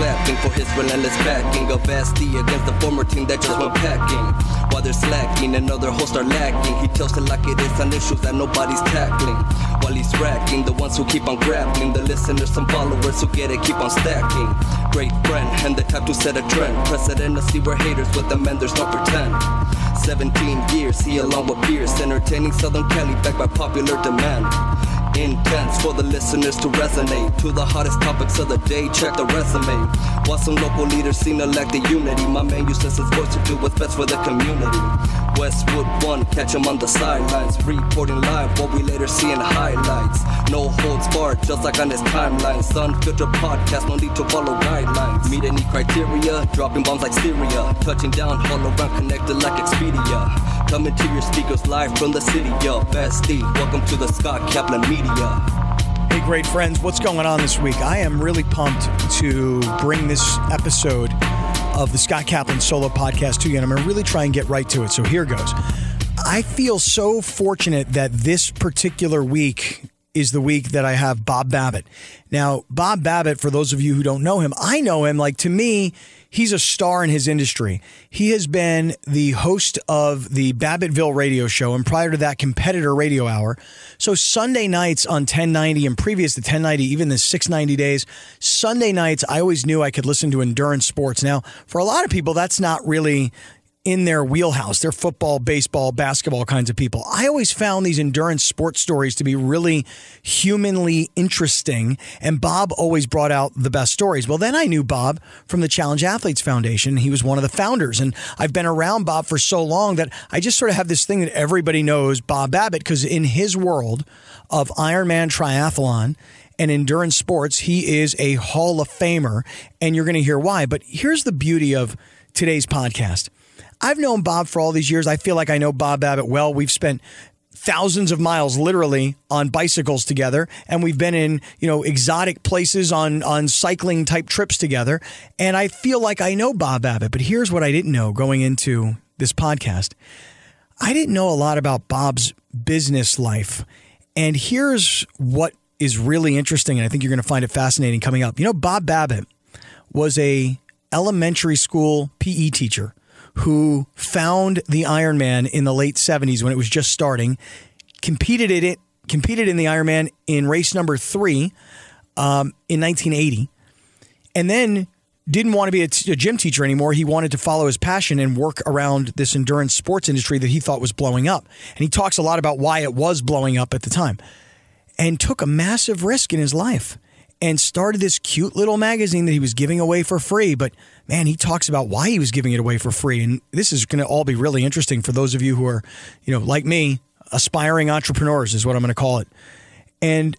clapping for his relentless backing of SD against the former team that just went packing. While they're slacking another host are lacking, he tells it like it is on issues that nobody's tackling. While he's racking, the ones who keep on grappling, the listeners, and followers who get it, keep on stacking. Great friend, and the type to set a trend. Precedent to see where haters with them and there's no pretend. 17 years, he along with peers, entertaining Southern Cali backed by popular demand. Intense for the listeners to resonate. To the hottest topics of the day, check the resume. While some local leaders seem to lack the unity, my man uses his voice to do what's best for the community. Westwood One, catch him on the sidelines, reporting live what we later see in highlights. No holds barred, just like on his timeline. Sunfiltered podcast, no need to follow guidelines. Meet any criteria, dropping bombs like Syria. Touching down, hologram connected like Expedia. Coming to your speakers live from the city, yo. Bestie, welcome to the Scott Kaplan Media. Hey, great friends, what's going on this week? I am really pumped to bring this episode of the Scott Kaplan solo podcast to you, and I'm going to really try and get right to it. So here goes. I feel so fortunate that this particular week is the week that I have Bob Babbitt. Now, Bob Babbitt, for those of you who don't know him, I know him. Like to me, he's a star in his industry. He has been the host of the Babbittville radio show and prior to that, competitor radio hour. So Sunday nights on 1090 and previous to 1090, even the 690 days, Sunday nights, I always knew I could listen to endurance sports. Now, for a lot of people, that's not really in their wheelhouse. They're football, baseball, basketball kinds of people. I always found these endurance sports stories to be really humanly interesting, and Bob always brought out the best stories. Well, then I knew Bob from the Challenge Athletes Foundation. He was one of the founders, and I've been around Bob for so long that I just sort of have this thing that everybody knows Bob Babbitt because in his world of Ironman triathlon, and endurance sports, he is a Hall of Famer, and you're going to hear why. But here's the beauty of today's podcast I've known Bob for all these years. I feel like I know Bob Babbitt well. We've spent thousands of miles literally on bicycles together and we've been in you know exotic places on on cycling type trips together. And i feel like i know bob babbitt but here's what i didn't know going into this podcast. I didn't know a lot about bob's business life. And here's what is really interesting and i think you're going to find it fascinating coming up. You know bob babbitt was a elementary school pe teacher who found the Ironman in the late 70s when it was just starting, competed in it, competed in the Ironman in race number three um, in 1980, and then didn't want to be a, t- a gym teacher anymore. He wanted to follow his passion and work around this endurance sports industry that he thought was blowing up. And he talks a lot about why it was blowing up at the time and took a massive risk in his life and started this cute little magazine that he was giving away for free. But man, he talks about why he was giving it away for free. And this is going to all be really interesting for those of you who are, you know, like me, aspiring entrepreneurs is what I'm going to call it. And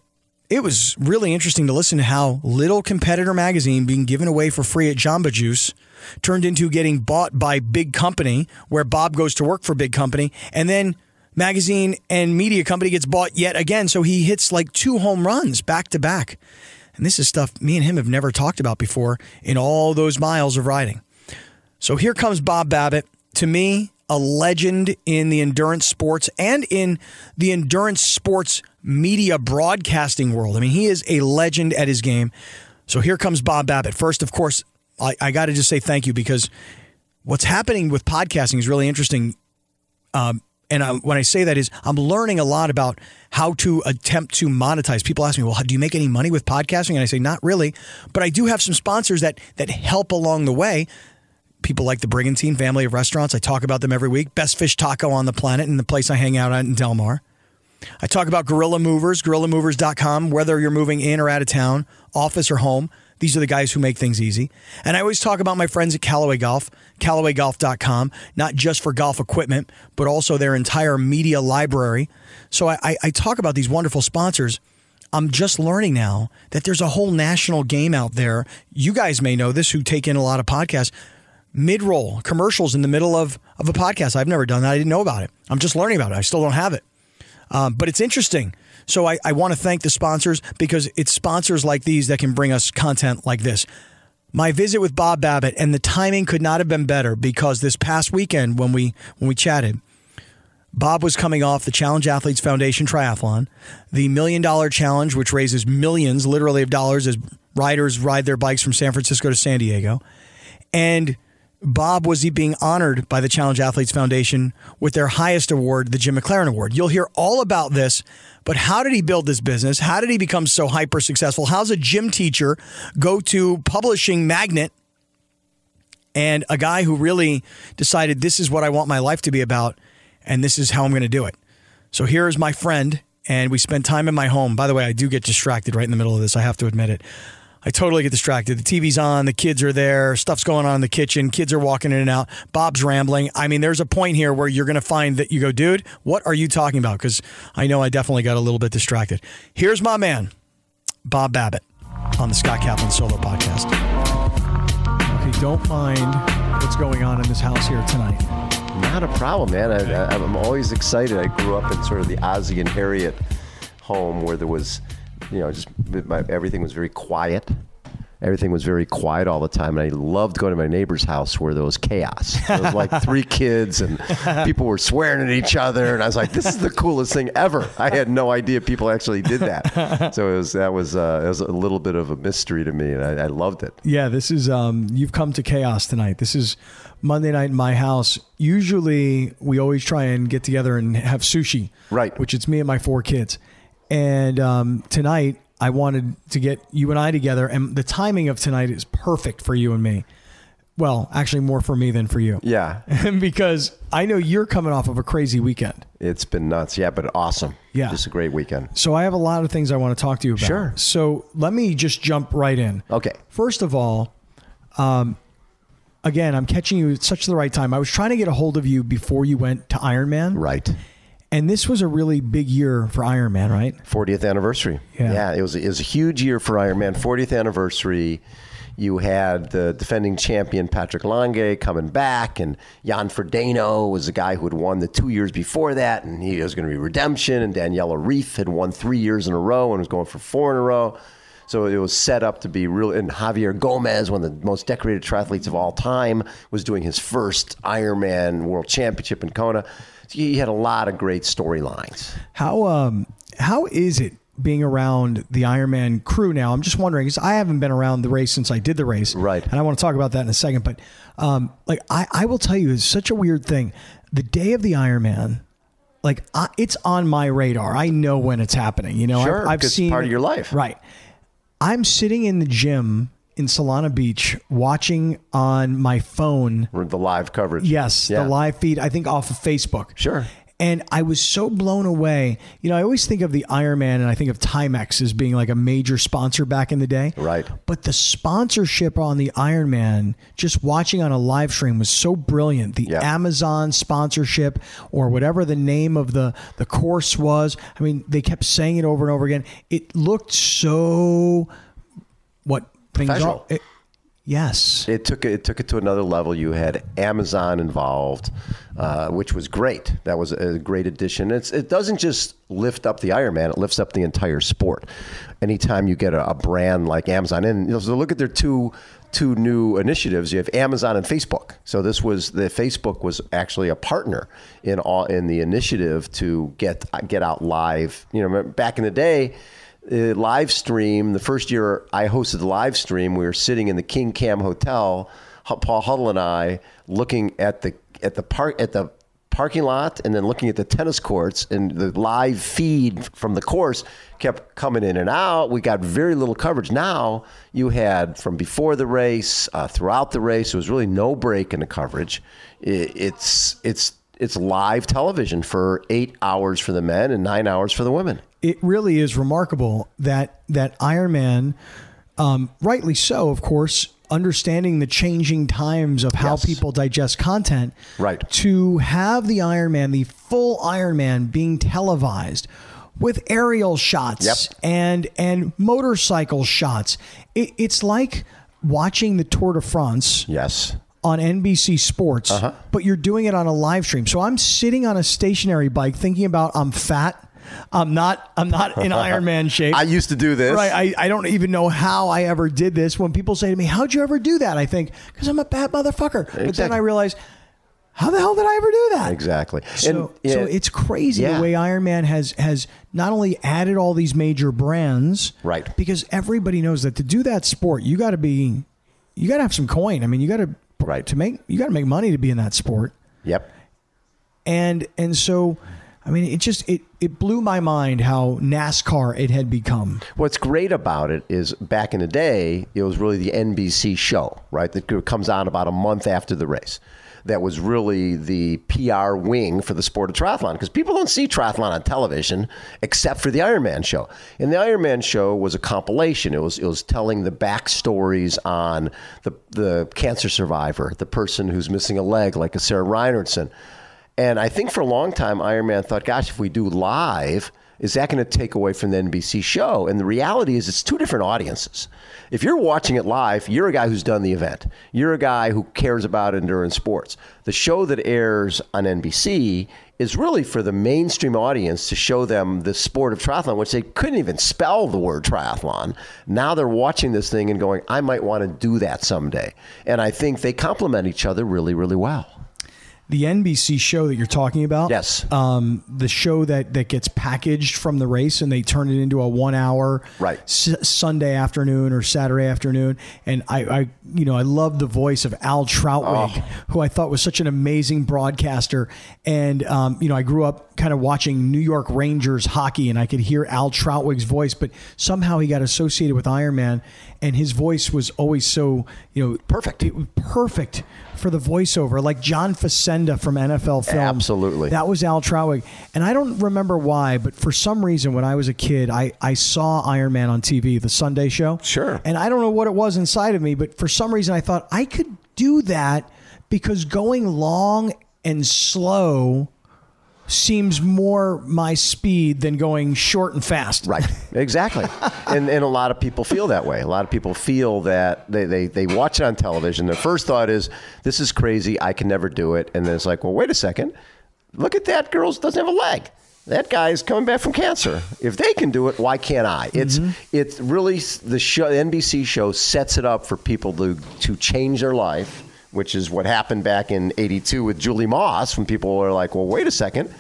it was really interesting to listen to how little competitor magazine being given away for free at Jamba Juice turned into getting bought by big company where Bob goes to work for big company and then magazine and media company gets bought yet again so he hits like two home runs back to back and this is stuff me and him have never talked about before in all those miles of riding. So here comes Bob Babbitt. To me, a legend in the endurance sports and in the endurance sports media broadcasting world. I mean, he is a legend at his game. So here comes Bob Babbitt. First, of course, I, I got to just say thank you because what's happening with podcasting is really interesting. Um, and I, when I say that is I'm learning a lot about how to attempt to monetize. People ask me, "Well, do you make any money with podcasting?" And I say, "Not really, but I do have some sponsors that that help along the way." People like the Brigantine family of restaurants. I talk about them every week. Best fish taco on the planet and the place I hang out at in Del Mar. I talk about Gorilla Movers, gorillamovers.com, whether you're moving in or out of town, office or home. These are the guys who make things easy. And I always talk about my friends at Callaway Golf, CallawayGolf.com, not just for golf equipment, but also their entire media library. So I, I talk about these wonderful sponsors. I'm just learning now that there's a whole national game out there. You guys may know this who take in a lot of podcasts. Mid roll commercials in the middle of, of a podcast. I've never done that. I didn't know about it. I'm just learning about it. I still don't have it. Um, but it's interesting. So I, I want to thank the sponsors because it's sponsors like these that can bring us content like this. My visit with Bob Babbitt and the timing could not have been better because this past weekend when we when we chatted, Bob was coming off the Challenge Athletes Foundation Triathlon, the Million Dollar Challenge, which raises millions, literally, of dollars as riders ride their bikes from San Francisco to San Diego. And Bob was he being honored by the Challenge Athletes Foundation with their highest award, the Jim MacLaren Award. You'll hear all about this, but how did he build this business? How did he become so hyper successful? How's a gym teacher go to publishing magnet and a guy who really decided this is what I want my life to be about and this is how I'm going to do it. So here is my friend and we spent time in my home. By the way, I do get distracted right in the middle of this. I have to admit it. I totally get distracted. The TV's on, the kids are there, stuff's going on in the kitchen, kids are walking in and out, Bob's rambling. I mean, there's a point here where you're going to find that you go, dude, what are you talking about? Because I know I definitely got a little bit distracted. Here's my man, Bob Babbitt, on the Scott Kaplan Solo Podcast. Okay, don't mind what's going on in this house here tonight. Not a problem, man. I, am always excited. I grew up in sort of the Ozzie and Harriet home where there was you know, just my, everything was very quiet. Everything was very quiet all the time, and I loved going to my neighbor's house where there was chaos. There was like three kids, and people were swearing at each other, and I was like, "This is the coolest thing ever." I had no idea people actually did that. So it was that was uh, it was a little bit of a mystery to me, and I, I loved it. Yeah, this is um, you've come to chaos tonight. This is Monday night in my house. Usually, we always try and get together and have sushi, right? Which it's me and my four kids and um, tonight, I wanted to get you and I together, and the timing of tonight is perfect for you and me. Well, actually, more for me than for you. Yeah. because I know you're coming off of a crazy weekend. It's been nuts. Yeah, but awesome. Yeah. Just a great weekend. So I have a lot of things I want to talk to you about. Sure. So let me just jump right in. Okay. First of all, um, again, I'm catching you at such the right time. I was trying to get a hold of you before you went to Ironman. Right. And this was a really big year for Ironman, right? 40th anniversary. Yeah. yeah, it was it was a huge year for Ironman. 40th anniversary. You had the defending champion Patrick Lange coming back, and Jan Frodeno was the guy who had won the two years before that, and he was going to be redemption. And Daniela Ryf had won three years in a row and was going for four in a row. So it was set up to be real. And Javier Gomez, one of the most decorated triathletes of all time, was doing his first Ironman World Championship in Kona he had a lot of great storylines. How um how is it being around the Ironman crew now? I'm just wondering because I haven't been around the race since I did the race, right? And I want to talk about that in a second. But um, like I, I will tell you, it's such a weird thing. The day of the Ironman, like I, it's on my radar. I know when it's happening. You know, sure, I've, I've seen part of your life, right? I'm sitting in the gym in Solana Beach watching on my phone the live coverage. Yes, yeah. the live feed. I think off of Facebook. Sure. And I was so blown away. You know, I always think of the Ironman and I think of Timex as being like a major sponsor back in the day. Right. But the sponsorship on the Ironman, just watching on a live stream was so brilliant. The yeah. Amazon sponsorship or whatever the name of the, the course was. I mean, they kept saying it over and over again. It looked so what professional. It, yes, it took it, took it to another level. You had Amazon involved, uh, which was great. That was a great addition. It's it doesn't just lift up the Ironman; it lifts up the entire sport. Anytime you get a, a brand like Amazon, and you know, so look at their two two new initiatives. You have Amazon and Facebook. So this was the Facebook was actually a partner in all in the initiative to get get out live. You know, back in the day uh, live stream. The first year I hosted the live stream, we were sitting in the King Kam Hotel, Paul Huddle and I, looking at the at the park at the parking lot and then looking at the tennis courts and the live feed from the course kept coming in and out. We got very little coverage. Now you had from before the race uh, throughout the race there was really no break in the coverage. It, it's it's it's live television for eight hours for the men and nine hours for the women it really is remarkable that that Ironman, um, rightly so, of course, understanding the changing times of how yes. people digest content. Right. To have the Ironman, the full Ironman, being televised with aerial shots yep. and and motorcycle shots. It, it's like watching the Tour de France. Yes on NBC Sports, uh-huh. but you're doing it on a live stream. So I'm sitting on a stationary bike thinking about I'm fat I'm not I'm not in Iron Man shape. I used to do this. Right. I, I don't even know how I ever did this. When people say to me, How'd you ever do that? I think, because I'm a bad motherfucker. Exactly. But then I realize how the hell did I ever do that? Exactly. So, And, yeah, so it's crazy Yeah. the way Iron Man has has not only added all these major brands, Right. Because everybody knows that to do that sport, you got to be, you got to have some coin. I mean, you got to Right. to make you got to make money to be in that sport, Yep. and and so, I mean, it just it it blew my mind how NASCAR it had become. What's great about it is back in the day, it was really the NBC show, right? That comes on about a month after the race. That was really the PR wing for the sport of triathlon because people don't see triathlon on television except for the Ironman show. And the Ironman show was a compilation. It was it was telling the backstories on the the cancer survivor, the person who's missing a leg, like a Sarah Reinertsen. And I think for a long time, Iron Man thought, gosh, if we do live, is that going to take away from the NBC show? And the reality is, it's two different audiences. If you're watching it live, you're a guy who's done the event. You're a guy who cares about endurance sports. The show that airs on NBC is really for the mainstream audience to show them the sport of triathlon, which they couldn't even spell the word triathlon. Now they're watching this thing and going, I might want to do that someday. And I think they complement each other really, really well. The NBC show that you're talking about, Yes. um, the show that that gets packaged from the race and they turn it into a one hour Right. S- Sunday afternoon or Saturday afternoon. And I, I, you know, I love the voice of Al Trautwig, Oh. who I thought was such an amazing broadcaster. And um, you know, I grew up kind of watching New York Rangers hockey, and I could hear Al Trautwig's voice, but somehow he got associated with Iron Man, and his voice was always so, you know, Perfect. it was perfect for the voiceover, like John Facenda from NFL Films. Absolutely. That was Al Trautwig. And I don't remember why, but for some reason, when I was a kid, I, I saw Iron Man on TV, the Sunday show. Sure. And I don't know what it was inside of me, but for some reason, I thought I could do that because going long and slow seems more my speed than going short and fast. Right. Exactly. and and a lot of people feel that way. A lot of people feel that they, they, they watch it on television. Their first thought is, this is crazy. I can never do it. And then it's like, well, wait a second. Look at that girl doesn't have a leg. That guy's coming back from cancer. If they can do it, why can't I? Mm-hmm. It's it's really the show. The NBC show sets it up for people to to change their life, which is what happened back in '82 with Julie Moss. When people were like, "Well, wait a second,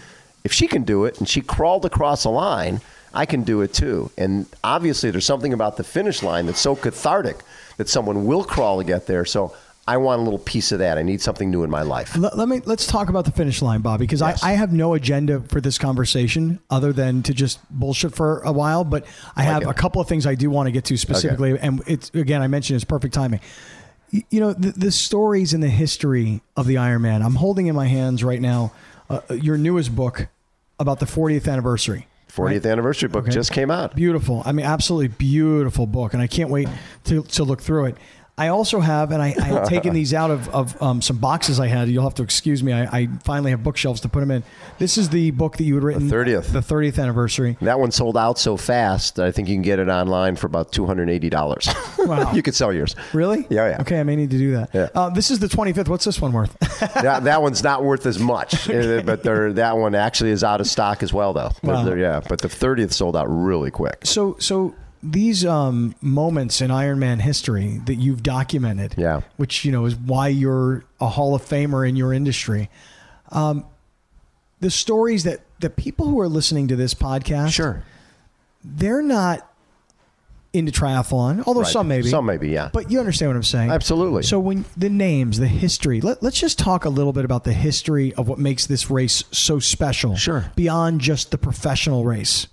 if she can do it and she crawled across a line, I can do it too." And obviously, there's something about the finish line that's so cathartic that someone will crawl to get there. So I want a little piece of that. I need something new in my life. Let, let me let's talk about the finish line, Bobby, because Yes. I, I have no agenda for this conversation other than to just bullshit for a while. But I have it. a couple of things I do want to get to specifically, and it's again I mentioned it's perfect timing. You know the, the stories and the history of the Iron Man. I'm holding in my hands right now uh, your newest book about the 40th anniversary. 40th anniversary book Okay. just came out. Beautiful. I mean, absolutely beautiful book, and I can't wait to, to look through it. I also have, and I, I had taken these out of, of um, some boxes I had. You'll have to excuse me. I, I finally have bookshelves to put them in. This is the book that you had written. The 30th. The 30th anniversary. That one sold out so fast I think you can get it online for about two hundred eighty dollars. Wow. you could sell yours. Really? Yeah, yeah. Okay, I may need to do that. Yeah. Uh, this is the 25th. What's this one worth? that, that one's not worth as much, Uh, but they're, that one actually is out of stock as well, though. But Wow. they're- yeah, but the thirtieth sold out really quick. so, so these um, moments in Iron Man history that you've documented, Yeah. which you know is why you're a Hall of Famer in your industry. Um, the stories that the people who are listening to this podcast, sure, they're not into triathlon, although Right. some maybe. Some maybe, yeah. But you understand what I'm saying? Absolutely. So when the names, the history, let, let's just talk a little bit about the history of what makes this race so special. Sure. Beyond just the professional race.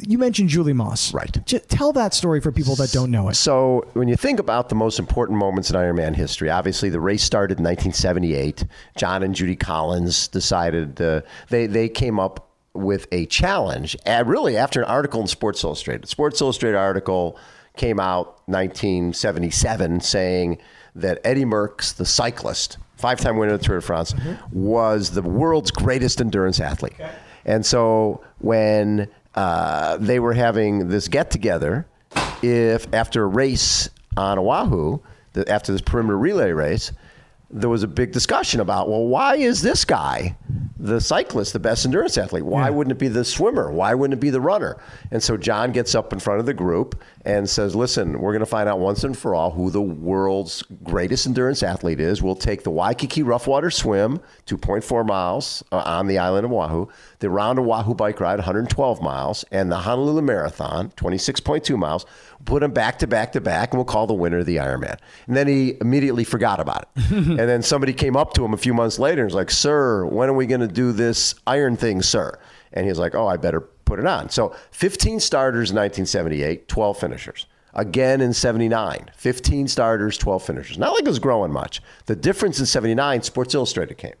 You mentioned Julie Moss. Right. J- tell that story for people that don't know it. So when you think about the most important moments in Ironman history, obviously the race started in 1978. John and Judy Collins decided uh, they they came up with a challenge, uh, really after an article in Sports Illustrated. Sports Illustrated article came out 1977 saying that Eddie Merckx, the cyclist, five-time winner of the Tour de France, was the world's greatest endurance athlete. And so when uh, they were having this get together, if after a race on Oahu, the, after this perimeter relay race, there was a big discussion about, well, why is this guy the cyclist, the best endurance athlete? Why Yeah. wouldn't it be the swimmer? Why wouldn't it be the runner? And so John gets up in front of the group and says, Listen, we're going to find out once and for all who the world's greatest endurance athlete is. We'll take the Waikiki Rough Water Swim, 2.4 miles uh, on the island of Oahu, the Round of Oahu bike ride, 112 miles, and the Honolulu Marathon, 26.2 miles. We'll Put them back to back to back, and we'll call the winner the Ironman. And then he immediately forgot about it. and then somebody came up to him a few months later and was like, Sir, when are we going to do this iron thing, sir? And he's like, Oh, I better put it on. So 15 starters in 1978, 12 finishers. Again in 79, 15 starters, 12 finishers. Not like it was growing much. The difference in 79, Sports Illustrated came.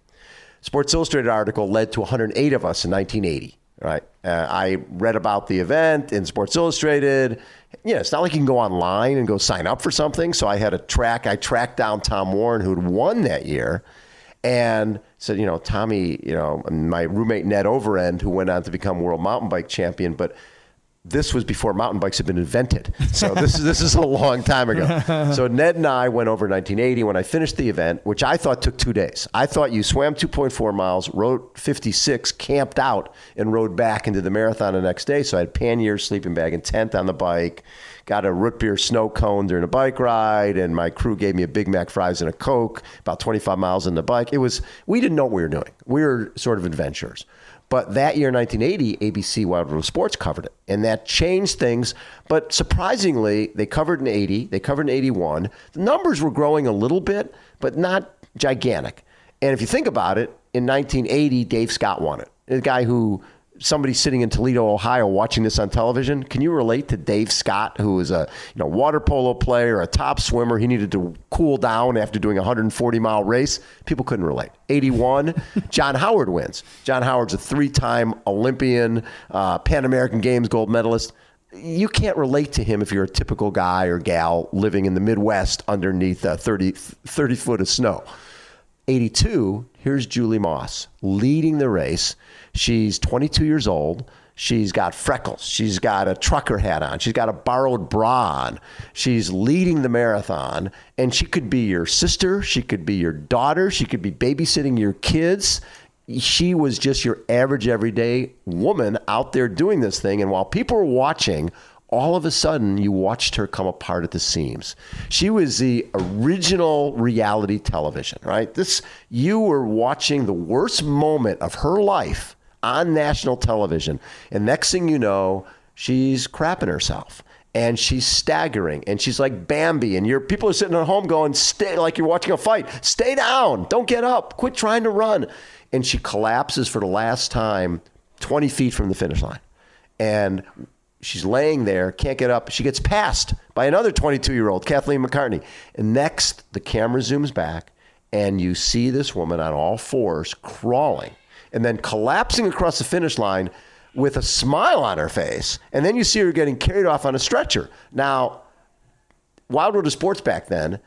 Sports Illustrated article led to 108 of us in 1980. Right, uh, I read about the event in Sports Illustrated. Yeah, it's not like you can go online and go sign up for something. So I had a track. I tracked down Tom Warren, who'd won that year, and said, you know, Tommy, you know, my roommate Ned Overend, who went on to become world mountain bike champion, but this was before mountain bikes had been invented. So this is this is a long time ago. So Ned and I went over 1980 when I finished the event, which I thought took two days. I thought you swam 2.4 miles, rode 56, camped out, and rode back into the marathon the next day. So I had pannier, sleeping bag, and tent on the bike. Got a root beer snow cone during a bike ride, and my crew gave me a Big Mac fries and a Coke. About 25 miles on the bike. It was we didn't know what we were doing. We were sort of adventurers. But that year, 1980, ABC Wild World Sports covered it, and that changed things. But surprisingly, they covered in 80, they covered in 81. The numbers were growing a little bit, but not gigantic. And if you think about it, in 1980, Dave Scott won it. The guy who somebody sitting in Toledo, Ohio, watching this on television, can you relate to Dave Scott, who was a you know water polo player, a top swimmer? He needed to cool down after doing a 140 mile race. People couldn't relate. 81, John Howard wins. John Howard's a three time Olympian, uh, Pan American Games gold medalist. You can't relate to him if you're a typical guy or gal living in the Midwest underneath uh, 30, 30 foot of snow. 82, here's Julie Moss leading the race. She's 22 years old. She's got freckles. She's got a trucker hat on. She's got a borrowed bra on. She's leading the marathon. And she could be your sister. She could be your daughter. She could be babysitting your kids. She was just your average, everyday woman out there doing this thing. And while people were watching, all of a sudden you watched her come apart at the seams. She was the original reality television, right? This you were watching the worst moment of her life on national television. And next thing you know, she's crapping herself. And she's staggering, and she's like Bambi, and your people are sitting at home going, "Stay!" Like you're watching a fight. Stay down. Don't get up. Quit trying to run. And she collapses for the last time, 20 feet from the finish line, and She's laying there, can't get up. She gets passed by another 22 year old, Kathleen McCartney. And next, the camera zooms back, and you see this woman on all fours crawling and then collapsing across the finish line with a smile on her face. And then you see her getting carried off on a stretcher. Now, Wild World of Sports back then,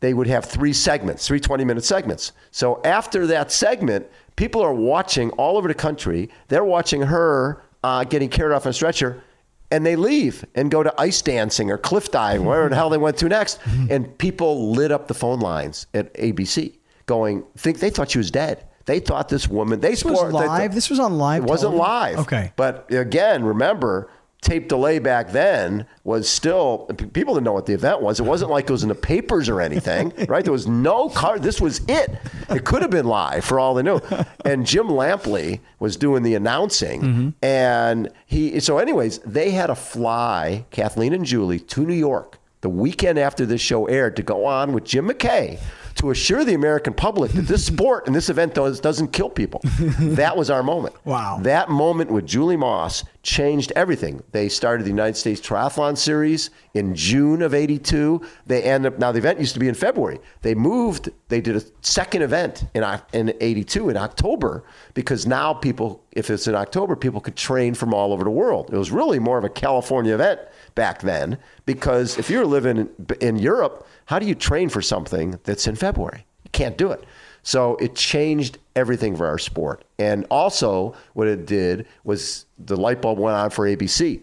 they would have three segments, three 20 minute segments. So after that segment, people are watching all over the country. They're watching her uh, getting carried off on a stretcher and they leave and go to ice dancing or cliff diving, wherever the hell they went to next. And people lit up the phone lines at ABC, going, think they thought she was dead. They thought this woman. They This was sport- they thought- live. This was on live. It wasn't live. Okay. But again, remember, tape delay back then was still people didn't know what the event was. It wasn't like it was in the papers or anything, right? There was no car. This was it. It could have been live for all they knew. And Jim Lampley was doing the announcing, Mm-hmm. and he. So, anyways, they had to fly Kathleen and Julie to New York the weekend after this show aired to go on with Jim McKay to assure the American public that this sport and this event does, doesn't kill people. that was our moment. Wow. That moment with Julie Moss changed everything. They started the United States Triathlon Series in June of 82. They ended up, now the event used to be in February. They moved, they did a second event in, in 82 in October because now people, if it's in October, people could train from all over the world. It was really more of a California event back then because if you're living in, in Europe, how do you train for something that's in February? You can't do it. So it changed everything for our sport. And also, what it did was the light bulb went on for ABC.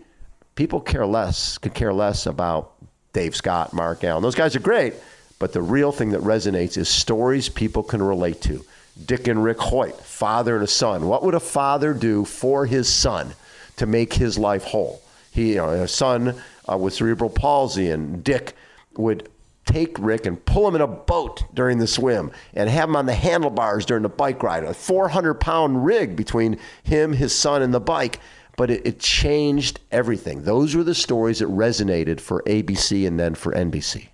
People care less, could care less about Dave Scott, Mark Allen. Those guys are great, but the real thing that resonates is stories people can relate to. Dick and Rick Hoyt, father and a son. What would a father do for his son to make his life whole? He, you know, a son uh, with cerebral palsy, and Dick would take Rick and pull him in a boat during the swim and have him on the handlebars during the bike ride. A 400 pound rig between him, his son, and the bike. But it, it changed everything. Those were the stories that resonated for ABC and then for NBC.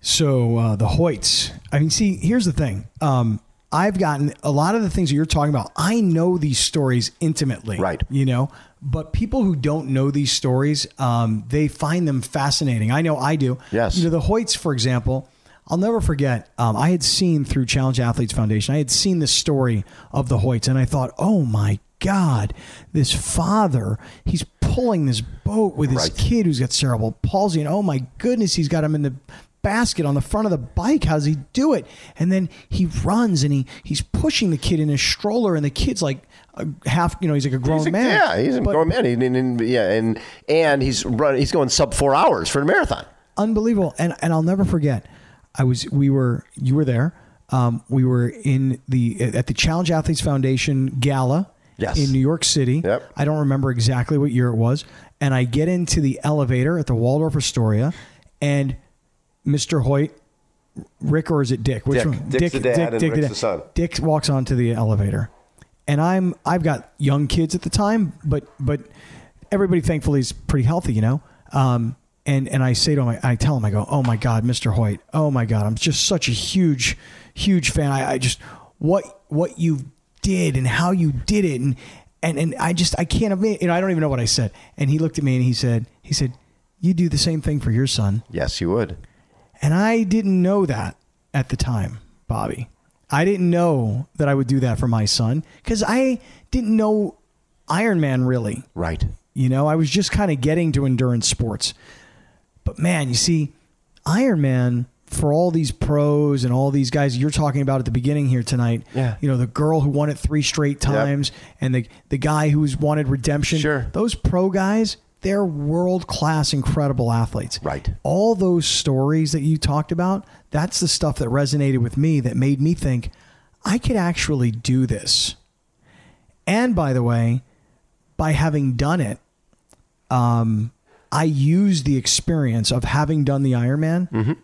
So uh, the Hoyts. I mean, see, here's the thing. Um, I've gotten a lot of the things that you're talking about. I know these stories intimately, Right. You know, but people who don't know these stories, um, they find them fascinating. I know I do. Yes. You know, the Hoyts, for example. I'll never forget. Um, I had seen through Challenge Athletes Foundation. I had seen the story of the Hoyts, and I thought, "Oh my God, this father, he's pulling this boat with his Right. kid who's got cerebral palsy, and oh my goodness, he's got him in the basket on the front of the bike. How's he do it? And then he runs and he he's pushing the kid in his stroller, and the kid's like a half, you know, he's like a grown He's a- man. Yeah, he's a But grown man. He, and- and- yeah, and and he's running. He's going sub four hours for the marathon. unbelievable. And and I'll never forget. I was we were you were there. Um, we were in the at the Challenge Athletes Foundation gala Yes. in New York City. Yep. I don't remember exactly what year it was. And I get into the elevator at the Waldorf Astoria, and Mr. Hoyt, Rick or is it Dick? Which Dick. one? Dick's the dad and Rick's the son. Dick walks onto the elevator, and I'm I've got young kids at the time, but but everybody thankfully is pretty healthy, you know. Um, and and I say to him, I, I tell him, I go, oh my God, Mr. Hoyt, oh my God, I'm just such a huge, huge fan. I, I just what what you did and how you did it, and and and I just I can't admit, you know, I don't even know what I said. And he looked at me and he said, he said, you do the same thing for your son. Yes, you would. And I didn't know that at the time, Bobby. I didn't know that I would do that for my son because I didn't know Iron Man really. Right. You know, I was just kind of getting to endurance sports. But man, you see, Iron Man for all these pros and all these guys you're talking about at the beginning here tonight. Yeah. You know, the girl who won it three straight times and the the guy who's wanted redemption. Sure. Those pro guys, they're world class, incredible athletes. Right. All those stories that you talked about, that's the stuff that resonated with me that made me think I could actually do this. And by the way, by having done it, um, I use the experience of having done the Ironman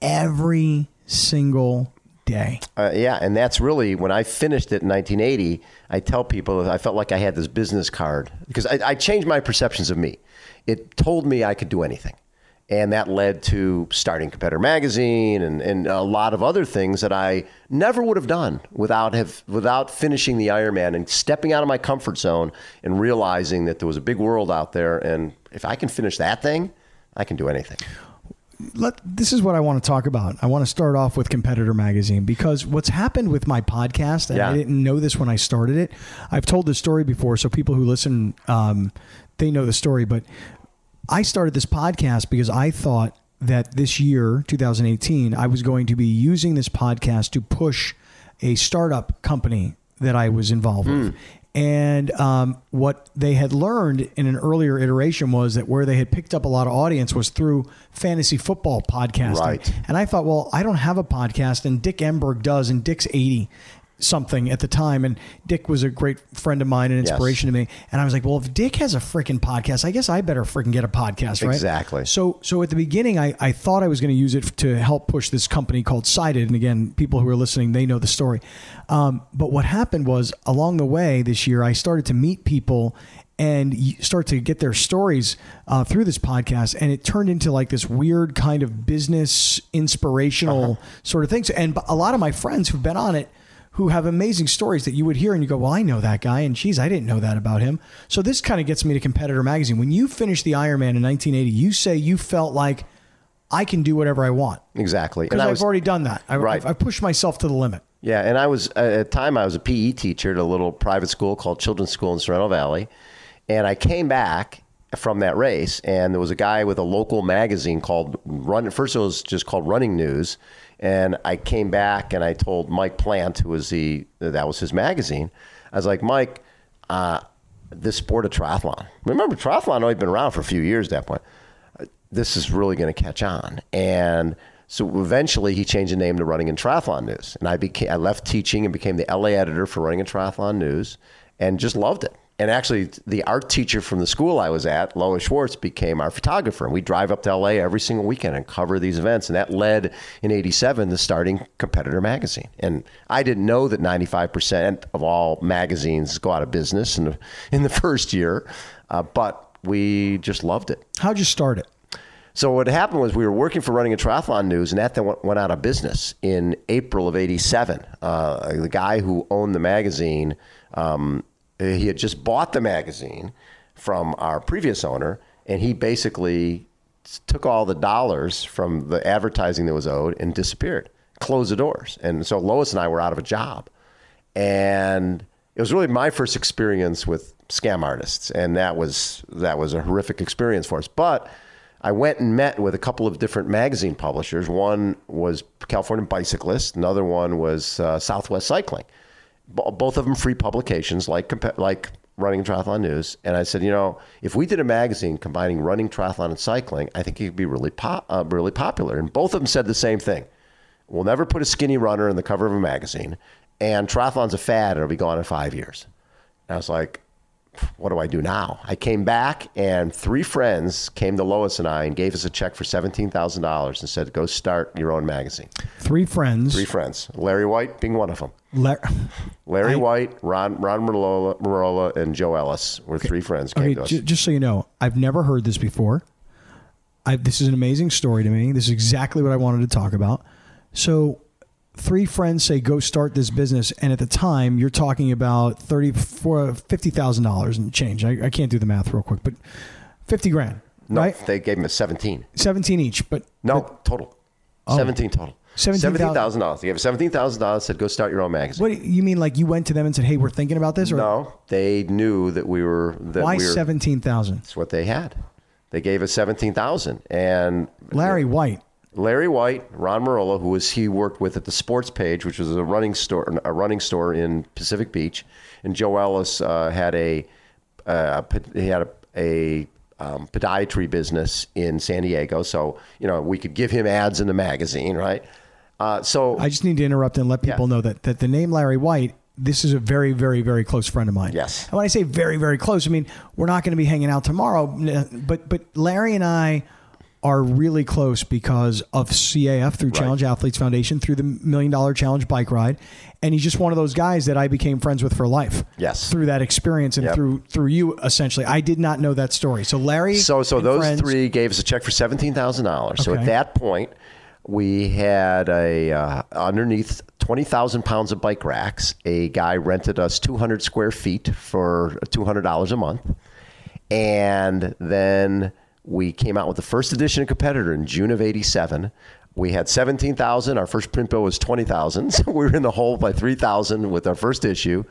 every single day. Uh, yeah, and that's really when I finished it in 1980. I tell people I felt like I had this business card because I, I changed my perceptions of me. It told me I could do anything, and that led to starting Competitor Magazine and, and a lot of other things that I never would have done without have without finishing the Ironman and stepping out of my comfort zone and realizing that there was a big world out there, and if I can finish that thing, I can do anything. Let this is what I want to talk about. I want to start off with Competitor Magazine because what's happened with my podcast, and Yeah. I didn't know this when I started it. I've told this story before, so people who listen, um, they know the story. But I started this podcast because I thought that this year, 2018, I was going to be using this podcast to push a startup company that I was involved with. And um, what they had learned in an earlier iteration was that where they had picked up a lot of audience was through fantasy football podcasting. Right. And I thought, well, I don't have a podcast, and Dick Enberg does, and Dick's 80 something at the time. And Dick was a great friend of mine and Yes. inspiration to me. And I was like, well, if Dick has a freaking podcast, I guess I better freaking get a podcast, right? Exactly. So, so at the beginning, I, I thought I was going to use it to help push this company called Sided. And again, people who are listening, they know the story. Um, but what happened was along the way this year, I started to meet people and start to get their stories uh, through this podcast. And it turned into like this weird kind of business inspirational sort of things. And a lot of my friends who've been on it who have amazing stories that you would hear and you go, well, I know that guy. And geez, I didn't know that about him. So this kind of gets me to Competitor Magazine. When you finished the Ironman in 1980, you say you felt like I can do whatever I want Exactly. because I've was- already done that. I, Right. I've, I've pushed myself to the limit. Yeah, and I was at the time I was a PE teacher at a little private school called Children's School in Sorrento Valley, and I came back from that race, and there was a guy with a local magazine called Run. First, it was just called Running News, and I came back and I told Mike Plant, who was the that was his magazine, I was like, Mike, uh, this sport of triathlon. Remember, triathlon only been around for a few years at that point this is really going to catch on. And So eventually, he changed the name to Running and Triathlon News, and I became I left teaching and became the LA editor for Running and Triathlon News, and just loved it. And actually, the art teacher from the school I was at, Lois Schwartz, became our photographer. And we drive up to LA every single weekend and cover these events. And that led in 87 to starting Competitor Magazine. And I didn't know that 95% of all magazines go out of business in the, in the first year, uh, but we just loved it. How'd you start it? So what happened was we were working for Running a Triathlon News, and that then went, went out of business in April of '87. Uh, the guy who owned the magazine, um, he had just bought the magazine from our previous owner, and he basically took all the dollars from the advertising that was owed and disappeared, closed the doors. And so Lois and I were out of a job, and it was really my first experience with scam artists, and that was that was a horrific experience for us, but I went and met with a couple of different magazine publishers. One was California Bicyclist, another one was uh, Southwest Cycling. Both of them free publications, like like Running Triathlon News. And I said, you know, if we did a magazine combining running, triathlon, and cycling, I think it could be really pop, uh, really popular. And both of them said the same thing: We'll never put a skinny runner in the cover of a magazine, and triathlon's a fad; it'll be gone in five years. And I was like, what do I do now? I came back, and three friends came to Lois and I and gave us a check for seventeen thousand dollars and said, "Go start your own magazine." Three friends. Three friends. Larry White being one of them. La- Larry I- White, Ron Ron Marola, Marola, and Joe Ellis were three friends came Okay, to us. j- just so you know, I've never heard this before. I, this is an amazing story to me. This is exactly what I wanted to talk about. So, three friends say go start this business, and at the time you're talking about thirty four fifty thousand dollars and change. I, I can't do the math real quick, but fifty grand, no, right? they gave him a seventeen. Seventeen each, but No, oh. total. Seventeen total. $17,000. Seventeen thousand dollars. They gave seventeen thousand dollars. Said, "Go start your own magazine." what you mean? Like you went to them and said, "Hey, we're thinking about this," or No, they knew that we were. That why we were, seventeen thousand? That's what they had. They gave us seventeen thousand, and Larry White. Larry White, Ron Marola, who was he worked with at the Sports Page, which was a running store, a running store in Pacific Beach, and Joe Ellis uh, had a uh, he had a, a um, podiatry business in San Diego. So you know we could give him ads in the magazine, right? Uh, so I just need to interrupt and let people Yeah. know that, that the name Larry White, this is a very, very, very close friend of mine. Yes. And when I say very, very close, I mean, we're not going to be hanging out tomorrow, but, but Larry and I are really close because of CAF through Challenge Athletes Foundation, through the Million Dollar Challenge bike ride. And he's just one of those guys that I became friends with for life. Yes. Through that experience and Yep. through through you, essentially. I did not know that story. So Larry. So, so those friends- three gave us a check for seventeen thousand dollars. So at that point, we had a uh, underneath twenty thousand pounds of bike racks. A guy rented us two hundred square feet for two hundred dollars a month, and then we came out with the first edition of Competitor in June of '87. We had seventeen thousand. Our first print bill was twenty thousand. So we were in the hole by three thousand with our first issue.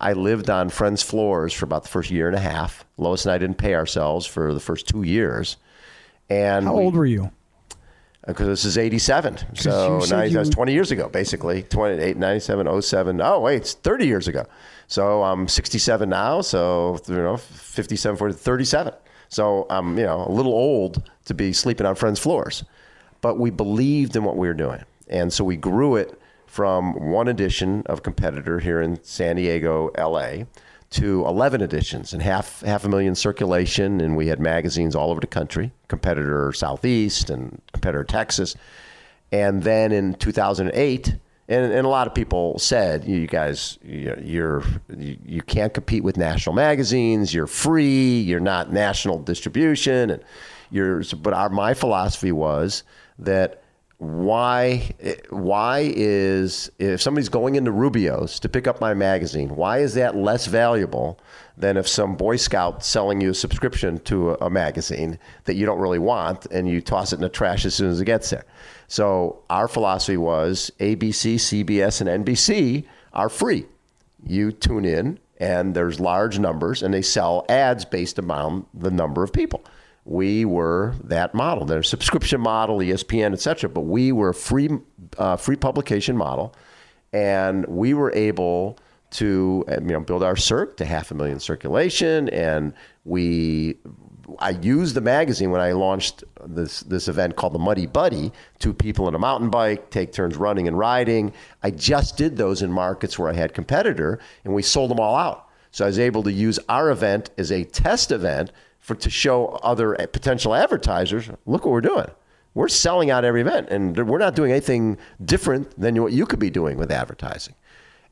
I lived on friends' floors for about the first year and a half. Lois and I didn't pay ourselves for the first two years. And How old were you? Uh, because this is 87. So you said 90, that's you- 20 years ago, basically. 28, 97, 07. Oh, wait, it's 30 years ago. So I'm 67 now. So, you know, 57, 40, 37. So I'm, you know, a little old to be sleeping on friends' floors. But we believed in what we were doing. And so we grew it from one edition of Competitor here in San Diego, LA, to 11 editions and half half a million circulation. And we had magazines all over the country, Competitor Southeast and Competitor Texas. And then in 2008, and, and a lot of people said, you guys, you- you're you, you can't compete with national magazines. You're free. You're not national distribution. And you're, but our my philosophy was that why why is if somebody's going into Rubio's to pick up my magazine, why is that less valuable than if some Boy Scout selling you a subscription to a, a magazine that you don't really want and you toss it in the trash as soon as it gets there? So our philosophy was ABC, CBS, and NBC are free. You tune in and there's large numbers and they sell ads based upon the number of people we were that model. There's subscription model, ESPN, etc. but we were a free, uh, free publication model, and we were able to uh, you know build our circ to half a million circulation, and we I used the magazine when I launched this this event called the Muddy Buddy. Two people in a mountain bike take turns running and riding. I just did those in markets where I had competitor, and we sold them all out. So I was able to use our event as a test event for to show other potential advertisers, look what we're doing. We're selling out every event, and we're not doing anything different than what you could be doing with advertising.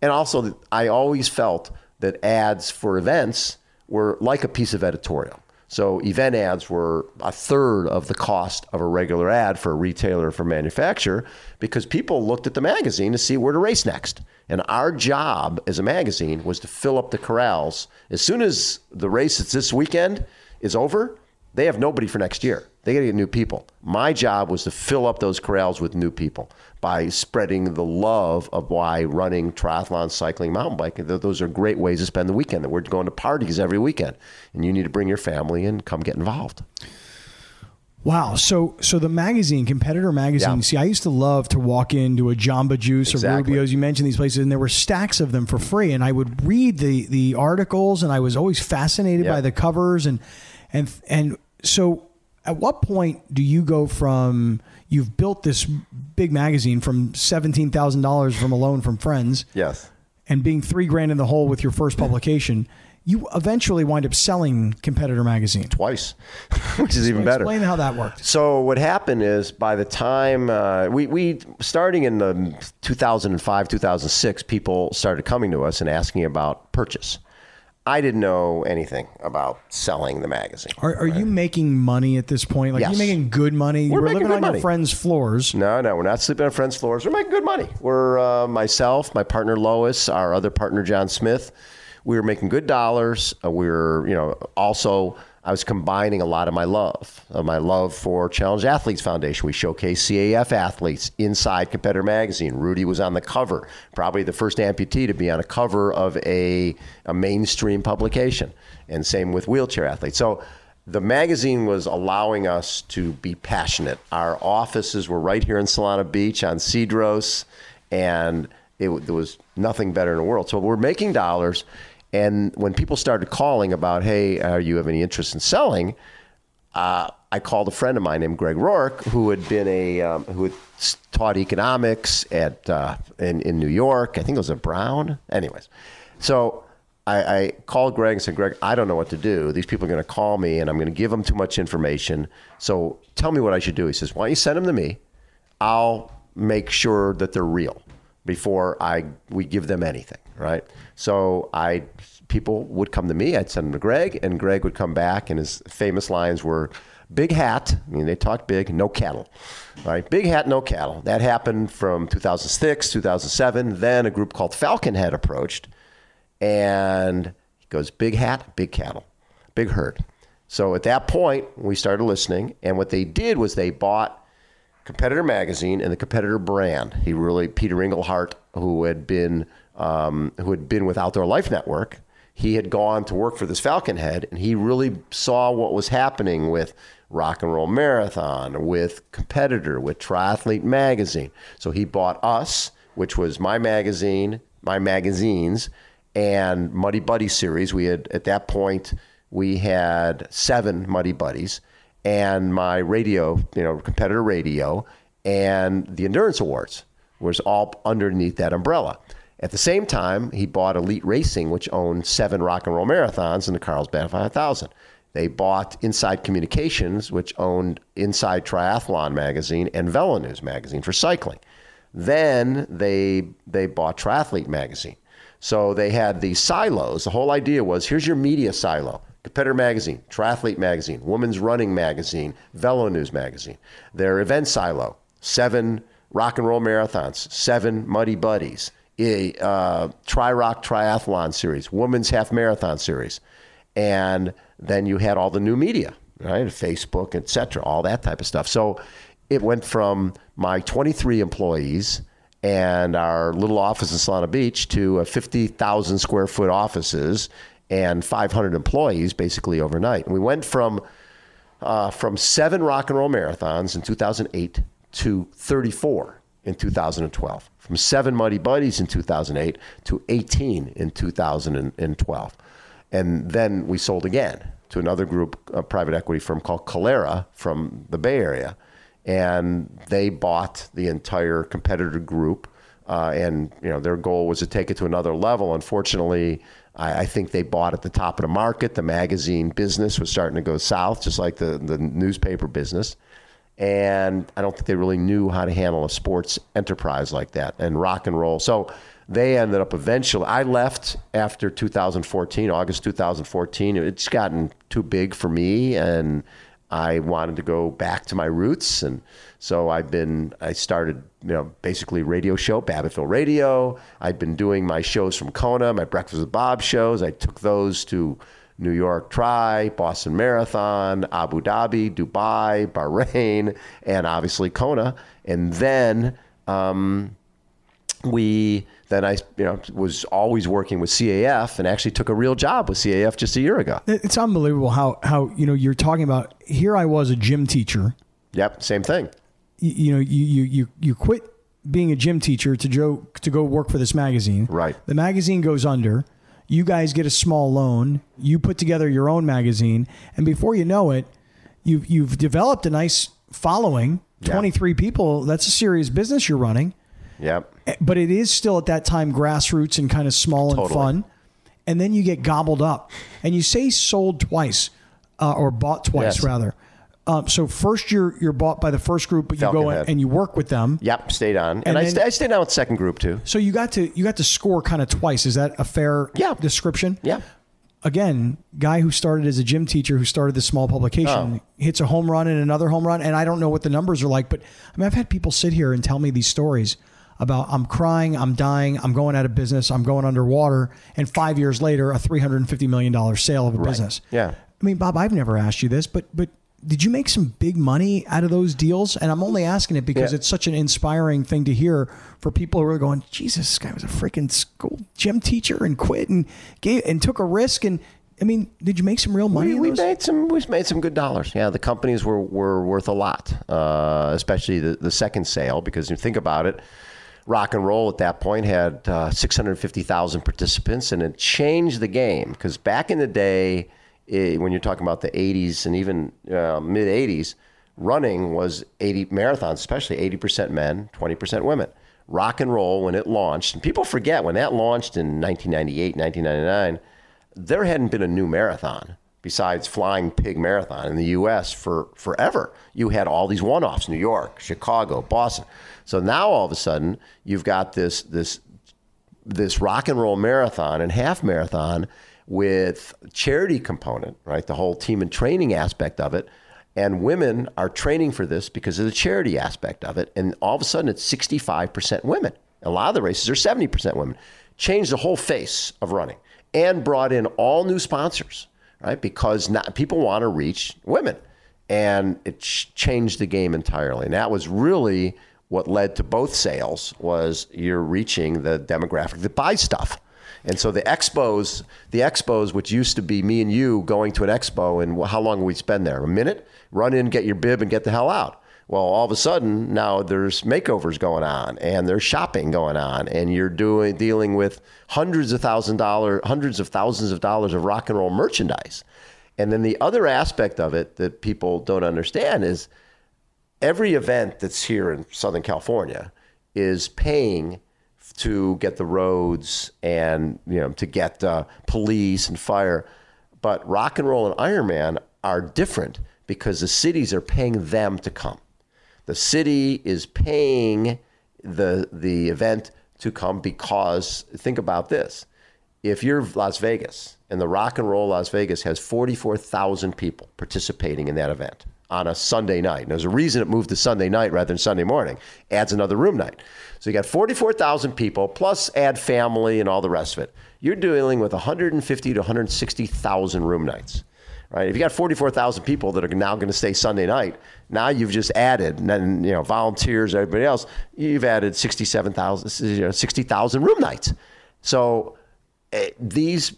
And also, I always felt that ads for events were like a piece of editorial. So event ads were a third of the cost of a regular ad for a retailer or for a manufacturer because people looked at the magazine to see where to race next. And our job as a magazine was to fill up the corrals. As soon as the race that's this weekend is over, they have nobody for next year. They got to get new people. My job was to fill up those corrals with new people by spreading the love of why running, triathlon, cycling, mountain biking, those are great ways to spend the weekend. That we're going to parties every weekend, and you need to bring your family and come get involved. Wow. So so the magazine, competitor magazine. Yeah. See, I used to love to walk into a Jamba Juice exactly. or Rubio's. You mentioned these places, and there were stacks of them for free. And I would read the the articles, and I was always fascinated by the covers. And and and so, at what point do you go from you've built this big magazine from seventeen thousand dollars from a loan from friends? Yes. And being three grand in the hole with your first publication you eventually wind up selling Competitor Magazine twice, which is even better. Explain how that worked. So what happened is by the time uh, we we starting in the 2005 2006, people started coming to us and asking about purchase. I didn't know anything about selling the magazine. Are, are right? you making money at this point? Like yes. you making good money? We're you living on money. your friends' floors. No, no, we're not sleeping on friends' floors. We're making good money. We're uh, myself, my partner Lois, our other partner John Smith we were making good dollars. Uh, we were, you know, also I was combining a lot of my love, uh, my love for Challenge Athletes Foundation. We showcase CAF athletes inside Competitor Magazine. Rudy was on the cover, probably the first amputee to be on a cover of a, a mainstream publication, and same with wheelchair athletes. So the magazine was allowing us to be passionate. Our offices were right here in Solana Beach on Cedros, and it, there was nothing better in the world. So we're making dollars and when people started calling about, hey, are you have any interest in selling? Uh, I called a friend of mine named Greg Rourke, who had been a um, who had taught economics at uh, in in New York. I think it was at Brown. Anyways, so I, I called Greg and said, Greg, I don't know what to do. These people are going to call me, and I'm going to give them too much information. So tell me what I should do. He says, Why don't you send them to me? I'll make sure that they're real before I we give them anything, right? So I people would come to me, I'd send them to Greg, and Greg would come back, and his famous lines were, "Big hat." I mean, they talked big, no cattle, right? Big hat, no cattle. That happened from 2006, 2007. Then a group called Falcon had approached, and he goes, "Big hat, big cattle, big herd." So at that point, we started listening, and what they did was they bought Competitor Magazine and the Competitor brand. He really Peter Englehart, who had been um, who had been with Outdoor Life Network. He had gone to work for this Falconhead, and he really saw what was happening with Rock and Roll Marathon, with Competitor, with Triathlete Magazine. So he bought us, which was my magazine, my magazines, and Muddy Buddy series. We had at that point we had seven Muddy Buddies, and my radio, you know, Competitor Radio, and the Endurance Awards was all underneath that umbrella. At the same time, he bought Elite Racing, which owned seven rock and roll marathons and the Carlsbad 5000. They bought Inside Communications, which owned Inside Triathlon magazine and Velo News magazine for cycling. Then they they bought Triathlete magazine. So they had these silos. The whole idea was here's your media silo. Competitor Magazine, Triathlete Magazine, Women's Running Magazine, Velo News Magazine. Their event silo, seven rock and roll marathons, seven Muddy Buddies, a uh, Tri Rock Triathlon series, Women's Half Marathon series, and then you had all the new media, right? Facebook, etc., all that type of stuff. So it went from my 23 employees and our little office in Solana Beach to 50,000 square foot offices and 500 employees basically overnight. And we went from uh, from seven rock and roll marathons in 2008 to 34 in 2012 from seven Muddy Buddies in 2008 to 18 in 2012. And then we sold again. to another group, a private equity firm called Calera from the Bay Area, and they bought the entire competitor group. Uh, and you know their goal was to take it to another level. Unfortunately, I, I, think they bought at the top of the market. The magazine business was starting to go south, just like the the newspaper business. And I don't think they really knew how to handle a sports enterprise like that and rock and roll. So they ended up eventually. I left after 2014, August 2014. It's gotten too big for me, and I wanted to go back to my roots. And so I've been. I started, you know, basically radio show, Babbittville Radio. I've been doing my shows from Kona, my Breakfast with Bob shows. I took those to New York Tri, Boston Marathon, Abu Dhabi, Dubai, Bahrain, and obviously Kona. And then um, we then I you know was always working with CAF and actually took a real job with CAF just a year ago. It's unbelievable how how you know you're talking about here I was a gym teacher. Yep, same thing. You, you know you you you you quit being a gym teacher to go to go work for this magazine. Right. The magazine goes under. You guys get a small loan. You put together your own magazine, and before you know it, you've you've developed a nice following. Twenty three people. That's a serious business you're running. Yep. Eh, but it is still at that time grassroots and kind of small and fun. And then you get gobbled up. And you say sold twice uh, or bought twice, yes. rather. Um, so first you're you're bought by the first group, but you Falcon go in and you work with them. Yep, stayed on, and, and I, st- I stayed on with second group too. So you got to you got to score kind of twice. Is that a fair yeah. description? Yeah. Again, guy who started as a gym teacher, who started this small publication, oh. hits a home run and another home run, and I don't know what the numbers are like, but I mean, I've had people sit here and tell me these stories about I'm crying, I'm dying, I'm going out of business, I'm going underwater, and five years later, a $350 million sale of a right. business. Yeah. I mean, Bob, I've never asked you this, but but did you make some big money out of those deals? And I'm only asking it because yeah. it's such an inspiring thing to hear for people who are going, Jesus, this guy was a freaking school gym teacher and quit and gave and took a risk. And I mean, did you make some real money? We, we made some. We made some good dollars. Yeah, the companies were were worth a lot, uh, especially the the second sale because you think about it rock and roll at that point had uh, 650,000 participants, and it changed the game because back in the day, when you're talking about the 80s and even uh, mid 80s, running was 80 marathons, especially 80% men, 20% women. Rock and roll, when it launched, and people forget when that launched in 1998, 1999, there hadn't been a new marathon besides Flying Pig Marathon in the U.S. for forever. You had all these one-offs: New York, Chicago, Boston. So now all of a sudden you've got this this this rock and roll marathon and half marathon with charity component, right? The whole team and training aspect of it. And women are training for this because of the charity aspect of it. And all of a sudden it's 65% women. A lot of the races are 70% women. Changed the whole face of running and brought in all new sponsors, right? Because not, people want to reach women. And it changed the game entirely. And that was really what led to both sales was you're reaching the demographic that buys stuff. And so the expos, the expos, which used to be me and you going to an expo, and how long we spend there? A minute? Run in, get your bib, and get the hell out. Well, all of a sudden now there's makeovers going on, and there's shopping going on, and you're doing dealing with hundreds of thousand dollar, hundreds of thousands of dollars of rock and roll merchandise. And then the other aspect of it that people don't understand is every event that's here in Southern California is paying to get the roads and you know to get uh, police and fire. But rock and roll and Ironman are different because the cities are paying them to come. The city is paying the the event to come because think about this. If you're Las Vegas and the Rock and Roll Las Vegas has 44,000 people participating in that event, on a Sunday night. And there's a reason it moved to Sunday night rather than Sunday morning. Adds another room night. So you got 44,000 people plus add family and all the rest of it. You're dealing with 150 to 160,000 room nights. Right? If you got 44,000 people that are now going to stay Sunday night, now you've just added, and then you know volunteers, everybody else, you've added 67,000, you know, 60,000 room nights. So eh, these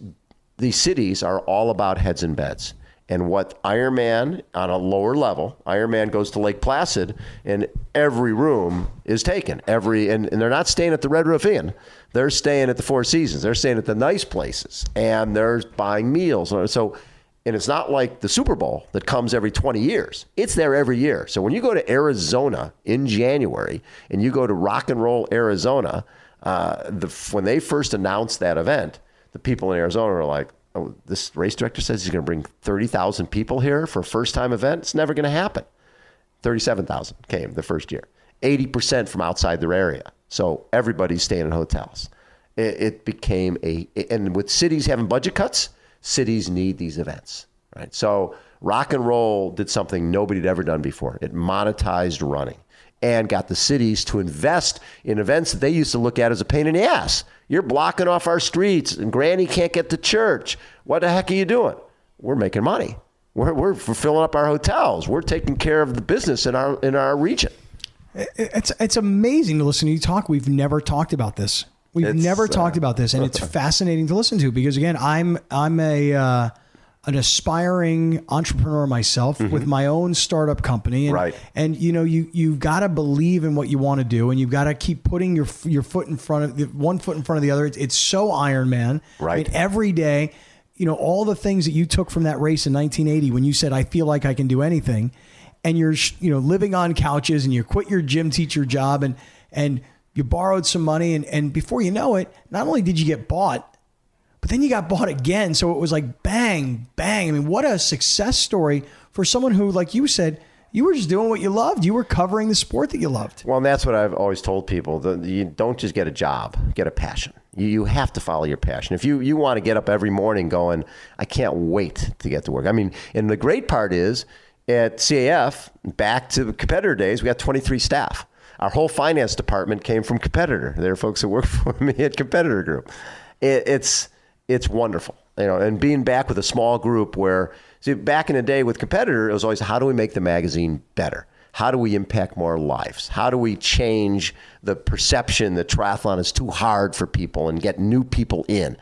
these cities are all about heads and beds and what Ironman on a lower level, Ironman goes to Lake Placid, and every room is taken. Every and, and they're not staying at the Red Roof Inn. They're staying at the Four Seasons. They're staying at the nice places, and they're buying meals. So And it's not like the Super Bowl that comes every 20 years. It's there every year. So when you go to Arizona in January and you go to Rock and Roll Arizona, uh, the, when they first announced that event, the people in Arizona are like, oh, this race director says he's going to bring 30,000 people here for a first time event. It's never going to happen. 37,000 came the first year, 80% from outside their area. So everybody's staying in hotels. It, it became a, and with cities having budget cuts, cities need these events, right? So rock and roll did something nobody had ever done before. It monetized running and got the cities to invest in events that they used to look at as a pain in the ass. You're blocking off our streets and Granny can't get to church. What the heck are you doing? We're making money. We're, we're filling up our hotels. We're taking care of the business in our in our region. It's it's amazing to listen to you talk. We've never talked about this. We've It's, never uh, talked about this, and it's fascinating to listen to because again, I'm I'm a uh, an aspiring entrepreneur myself with my own startup company, and, Mm-hmm. Right. And you know, you you've got to believe in what you want to do, and you've got to keep putting your your foot in front of the one foot in front of the other. It's, it's so Iron Man, Right. I mean, every day, you know, all the things that you took from that race in 1980 when you said, "I feel like I can do anything." and you're you know living on couches and you quit your gym teacher job and and you borrowed some money and and before you know it not only did you get bought but then you got bought again so it was like bang bang i mean what a success story for someone who like you said you were just doing what you loved you were covering the sport that you loved Well, and that's what I've always told people. that You don't just get a job, get a passion. You, you have to follow your passion. If you, you want to get up every morning going, I can't wait to get to work. I mean, and the great part is at CAF, back to the competitor days, we got 23 staff. Our whole finance department came from competitor. There are folks that work for me at competitor group. It, it's, it's wonderful, you know, and being back with a small group where, see, back in the day with competitor, it was always how do we make the magazine better? How do we impact more lives? How do we change the perception that triathlon is too hard for people and get new people in?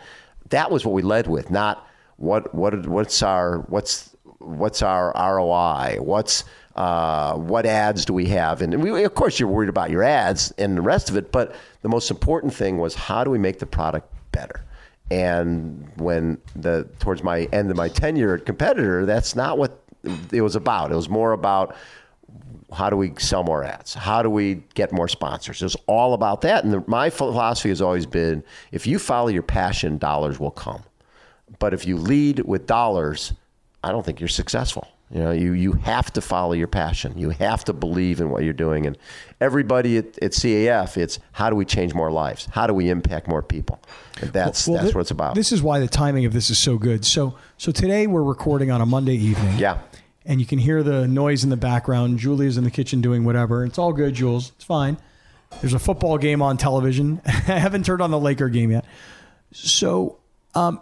That was what we led with, not what what what's our what's what's our ROI? What's uh, what ads do we have? And we, of course, you're worried about your ads and the rest of it, but the most important thing was how do we make the product better? And when the towards my end of my tenure at competitor, that's not what it was about. It was more about how do we sell more ads? How do we get more sponsors? It's all about that. And the, my philosophy has always been if you follow your passion, dollars will come. But if you lead with dollars, I don't think you're successful. You know, you, you have to follow your passion. You have to believe in what you're doing. And everybody at, at CAF, it's how do we change more lives? How do we impact more people? And that's Well, that's thi- what it's about. this is why the timing of this is so good so so today we're recording on a monday evening yeah. and you can hear the noise in the background. Julia's in the kitchen doing whatever. It's all good, Jules. It's fine. There's a football game on television. I haven't turned on the Laker game yet. So, um,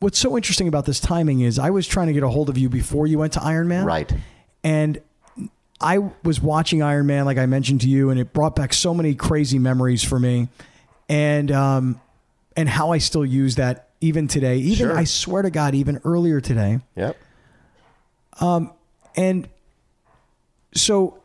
what's so interesting about this timing is I was trying to get a hold of you before you went to Iron Man. Right. And I was watching Iron Man, like I mentioned to you, and it brought back so many crazy memories for me. And, um, and how I still use that even today. Even, Sure. I swear to God, even earlier today. Yep. And so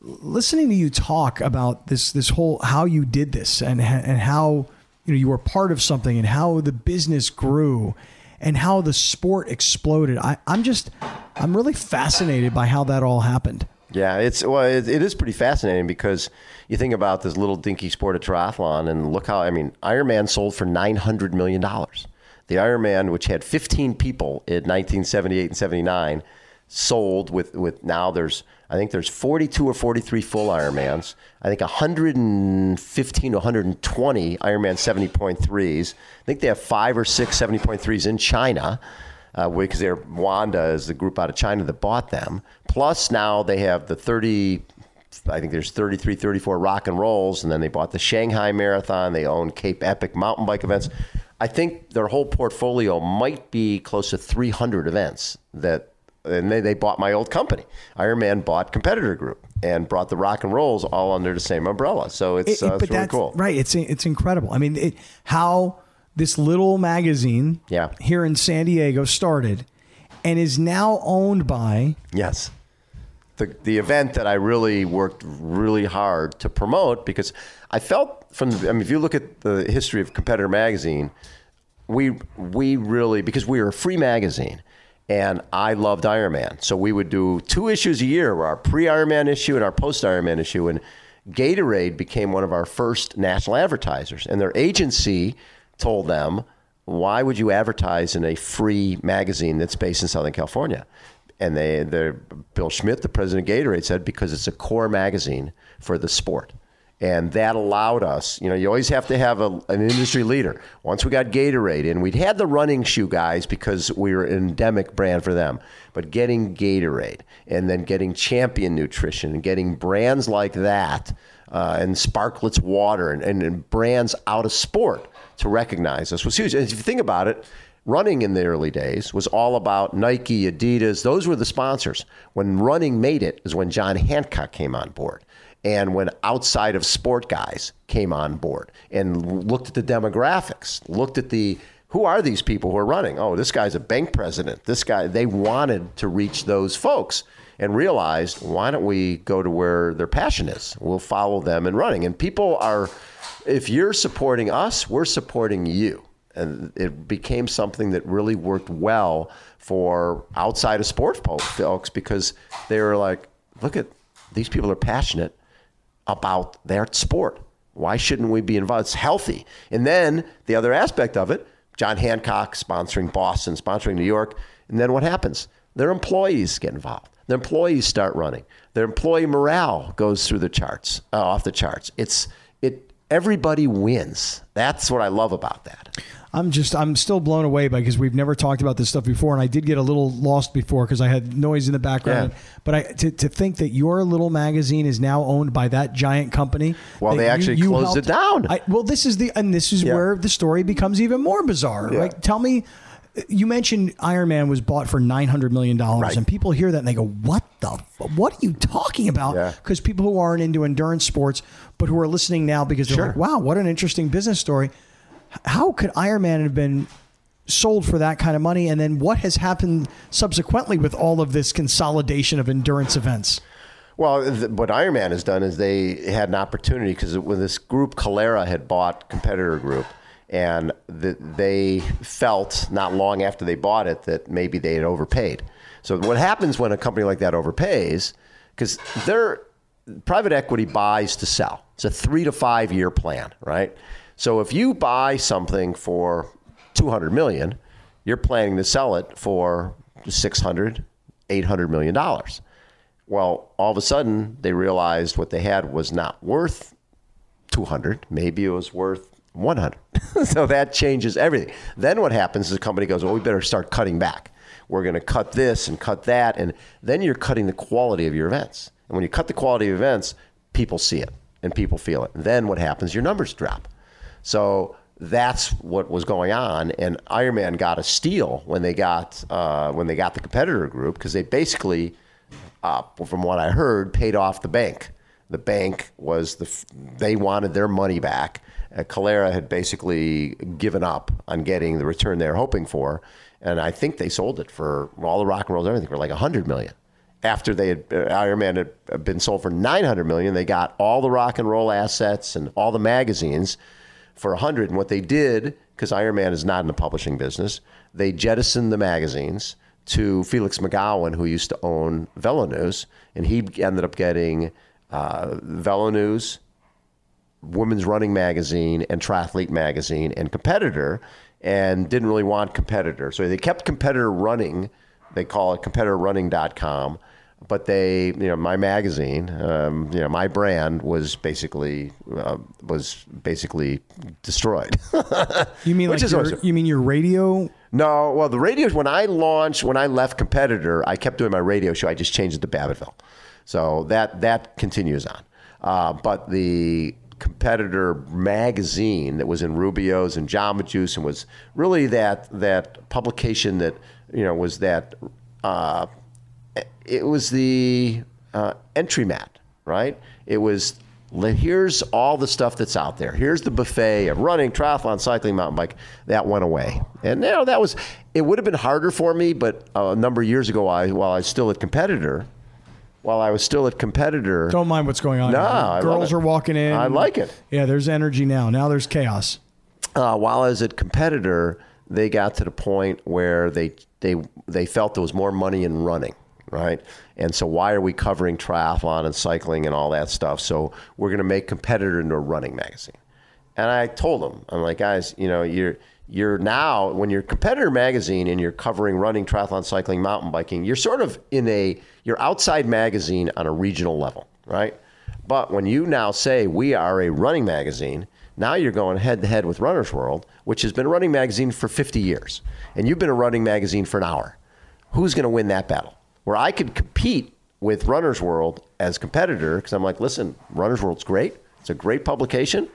listening to you talk about this this whole how you did this and and how you know you were part of something and how the business grew and how the sport exploded. I, I'm just I'm really fascinated by how that all happened. Yeah, it's well, it, it is pretty fascinating because you think about this little dinky sport of triathlon, and look how I mean, Ironman sold for nine hundred million dollars. The Ironman, which had fifteen people in nineteen seventy eight and seventy nine, sold with with now there's I think there's forty two or forty three full Ironmans. I think one hundred and fifteen to one hundred and twenty Ironman seventy point threes. I think they have five or six 70.3s in China uh, because they're Wanda is the group out of China that bought them. Plus now they have the 30, I think there's 33, 34 rock and rolls, and then they bought the Shanghai Marathon. They own Cape Epic mountain bike events. I think their whole portfolio might be close to 300 events that, and they, they bought my old company. Ironman bought Competitor Group and brought the rock and rolls all under the same umbrella. So it's, It- it- uh, it's really cool. Right. It's it's incredible. I mean, it, how this little magazine Yeah. here in San Diego started and is now owned by Yes. The, the event that I really worked really hard to promote because I felt from the, I mean if you look at the history of Competitor Magazine, we we really because we were a free magazine and I loved Iron Man. So we would do two issues a year, our pre Iron Man issue and our post Iron Man issue. And Gatorade became one of our first national advertisers. And their agency told them, why would you advertise in a free magazine that's based in Southern California? And they, Bill Schmidt, the president of Gatorade, said because it's a core magazine for the sport and that allowed us you know you always have to have a, an industry leader once we got gatorade and we'd had the running shoe guys because we were an endemic brand for them but getting gatorade and then getting champion nutrition and getting brands like that uh, and Sparkletts water and, and, and brands out of sport to recognize us was huge and if you think about it running in the early days was all about Nike, Adidas. Those were the sponsors. When running made it is when John Hancock came on board and when outside of sport guys came on board and looked at the demographics, looked at the who are these people who are running? Oh, this guy's a bank president. This guy, they wanted to reach those folks and realized why don't we go to where their passion is? We'll follow them in running. And people are, if you're supporting us, we're supporting you. And it became something that really worked well for outside of sport folks because they were like, look at these people are passionate about their sport. Why shouldn't we be involved? It's healthy. And then the other aspect of it, John Hancock sponsoring Boston, sponsoring New York. And then what happens? Their employees get involved. Their employees start running. Their employee morale goes through the charts, uh, off the charts. It's it. Everybody wins. That's what I love about that. I'm just I'm still blown away by because we've never talked about this stuff before, and I did get a little lost before because I had noise in the background. Yeah. But I to, to think that your little magazine is now owned by that giant company. Well, they actually you, you closed helped, it down. I, well, this is the and this is yeah. where the story becomes even more bizarre. Yeah. Right? Tell me. You mentioned Iron Man was bought for nine hundred million dollars, right. and people hear that and they go, "What the? What are you talking about?" Because people who aren't into endurance sports, but who are listening now because they're sure. like, "Wow, what an interesting business story." How could Ironman have been sold for that kind of money? And then what has happened subsequently with all of this consolidation of endurance events? Well, th- what Ironman has done is they had an opportunity because when this group Calera had bought Competitor Group, and th- they felt not long after they bought it that maybe they had overpaid. So what happens when a company like that overpays? Because their private equity buys to sell. It's a three to five year plan, right? So if you buy something for 200 million, you're planning to sell it for 600, 800 million dollars. Well, all of a sudden they realized what they had was not worth 200, maybe it was worth 100. so that changes everything. Then what happens is the company goes, "Well, we better start cutting back. We're going to cut this and cut that." And then you're cutting the quality of your events. And when you cut the quality of events, people see it and people feel it. And then what happens? Your numbers drop. So that's what was going on, and Ironman got a steal when they got uh, when they got the competitor group because they basically, uh, from what I heard, paid off the bank. The bank was the they wanted their money back. Uh, Calera had basically given up on getting the return they were hoping for, and I think they sold it for all the rock and rolls, everything for like hundred million. After they had uh, Ironman had been sold for nine hundred million, they got all the rock and roll assets and all the magazines for 100 and what they did because Iron Man is not in the publishing business they jettisoned the magazines to Felix Magowan who used to own Velo News and he ended up getting uh, Velo News Women's Running Magazine and Triathlete Magazine and Competitor and didn't really want Competitor so they kept Competitor running they call it competitorrunning.com but they, you know, my magazine, um, you know, my brand was basically uh, was basically destroyed. you mean like your, you mean your radio? No, well, the radio when I launched when I left competitor, I kept doing my radio show. I just changed it to Babbittville, so that that continues on. Uh, but the competitor magazine that was in Rubio's and Jamba Juice and was really that that publication that you know was that. Uh, it was the uh, entry mat, right? It was here's all the stuff that's out there. Here's the buffet of running, triathlon, cycling, mountain bike. That went away, and you know that was. It would have been harder for me, but a number of years ago, I while I was still a competitor, while I was still at competitor, don't mind what's going on. No, girls are walking in. I like it. Yeah, there's energy now. Now there's chaos. Uh, while I was at competitor, they got to the point where they they they felt there was more money in running, right? And so why are we covering triathlon and cycling and all that stuff? So we're going to make competitor into a running magazine. And I told them, I'm like, guys, you know, you're you're now when you're competitor magazine and you're covering running, triathlon, cycling, mountain biking, you're sort of in a you're outside magazine on a regional level, right? But when you now say we are a running magazine, now you're going head to head with Runner's World, which has been a running magazine for 50 years, and you've been a running magazine for an hour. Who's going to win that battle? Where I could compete with Runner's World as competitor because I'm like, listen, Runner's World's great. It's a great publication,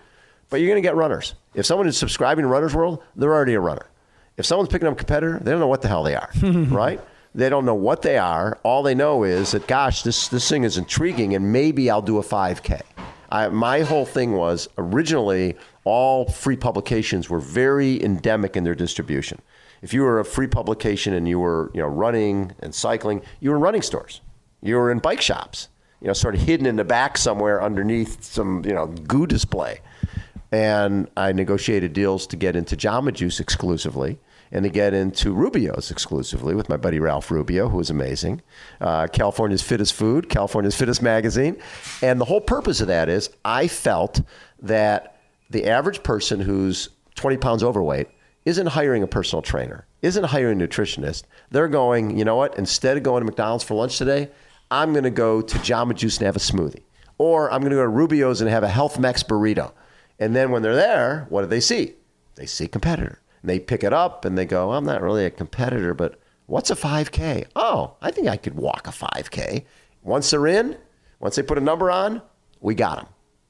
but you're going to get runners. If someone is subscribing to Runner's World, they're already a runner. If someone's picking up a competitor, they don't know what the hell they are, right? They don't know what they are. All they know is that, gosh, this, this thing is intriguing, and maybe I'll do a 5K. I, my whole thing was originally all free publications were very endemic in their distribution. If you were a free publication and you were you know running and cycling, you were in running stores, you were in bike shops, you know, sort of hidden in the back somewhere underneath some you know goo display. And I negotiated deals to get into Jamba Juice exclusively and to get into Rubio's exclusively with my buddy Ralph Rubio, who is amazing. Uh, California's Fittest Food, California's Fittest Magazine. And the whole purpose of that is I felt that the average person who's 20 pounds overweight isn't hiring a personal trainer, isn't hiring a nutritionist. They're going, you know what, instead of going to McDonald's for lunch today, I'm going to go to Jamba Juice and have a smoothie. Or I'm going to go to Rubio's and have a HealthMex burrito. And then when they're there, what do they see? They see competitor. And they pick it up and they go, I'm not really a competitor, but what's a 5K? Oh, I think I could walk a 5K. Once they're in, once they put a number on, we got them.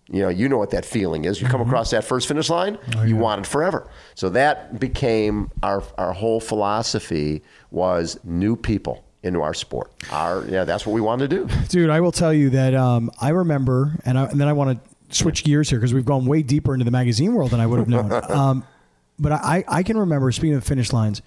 You know, you know what that feeling is. You come across that first finish line, you want it forever. So that became our our whole philosophy was new people into our sport. Our yeah, that's what we wanted to do. Dude, I will tell you that um, I remember, and, I, and then I want to switch gears here because we've gone way deeper into the magazine world than I would have known. um, but I, I can remember, speaking of finish lines,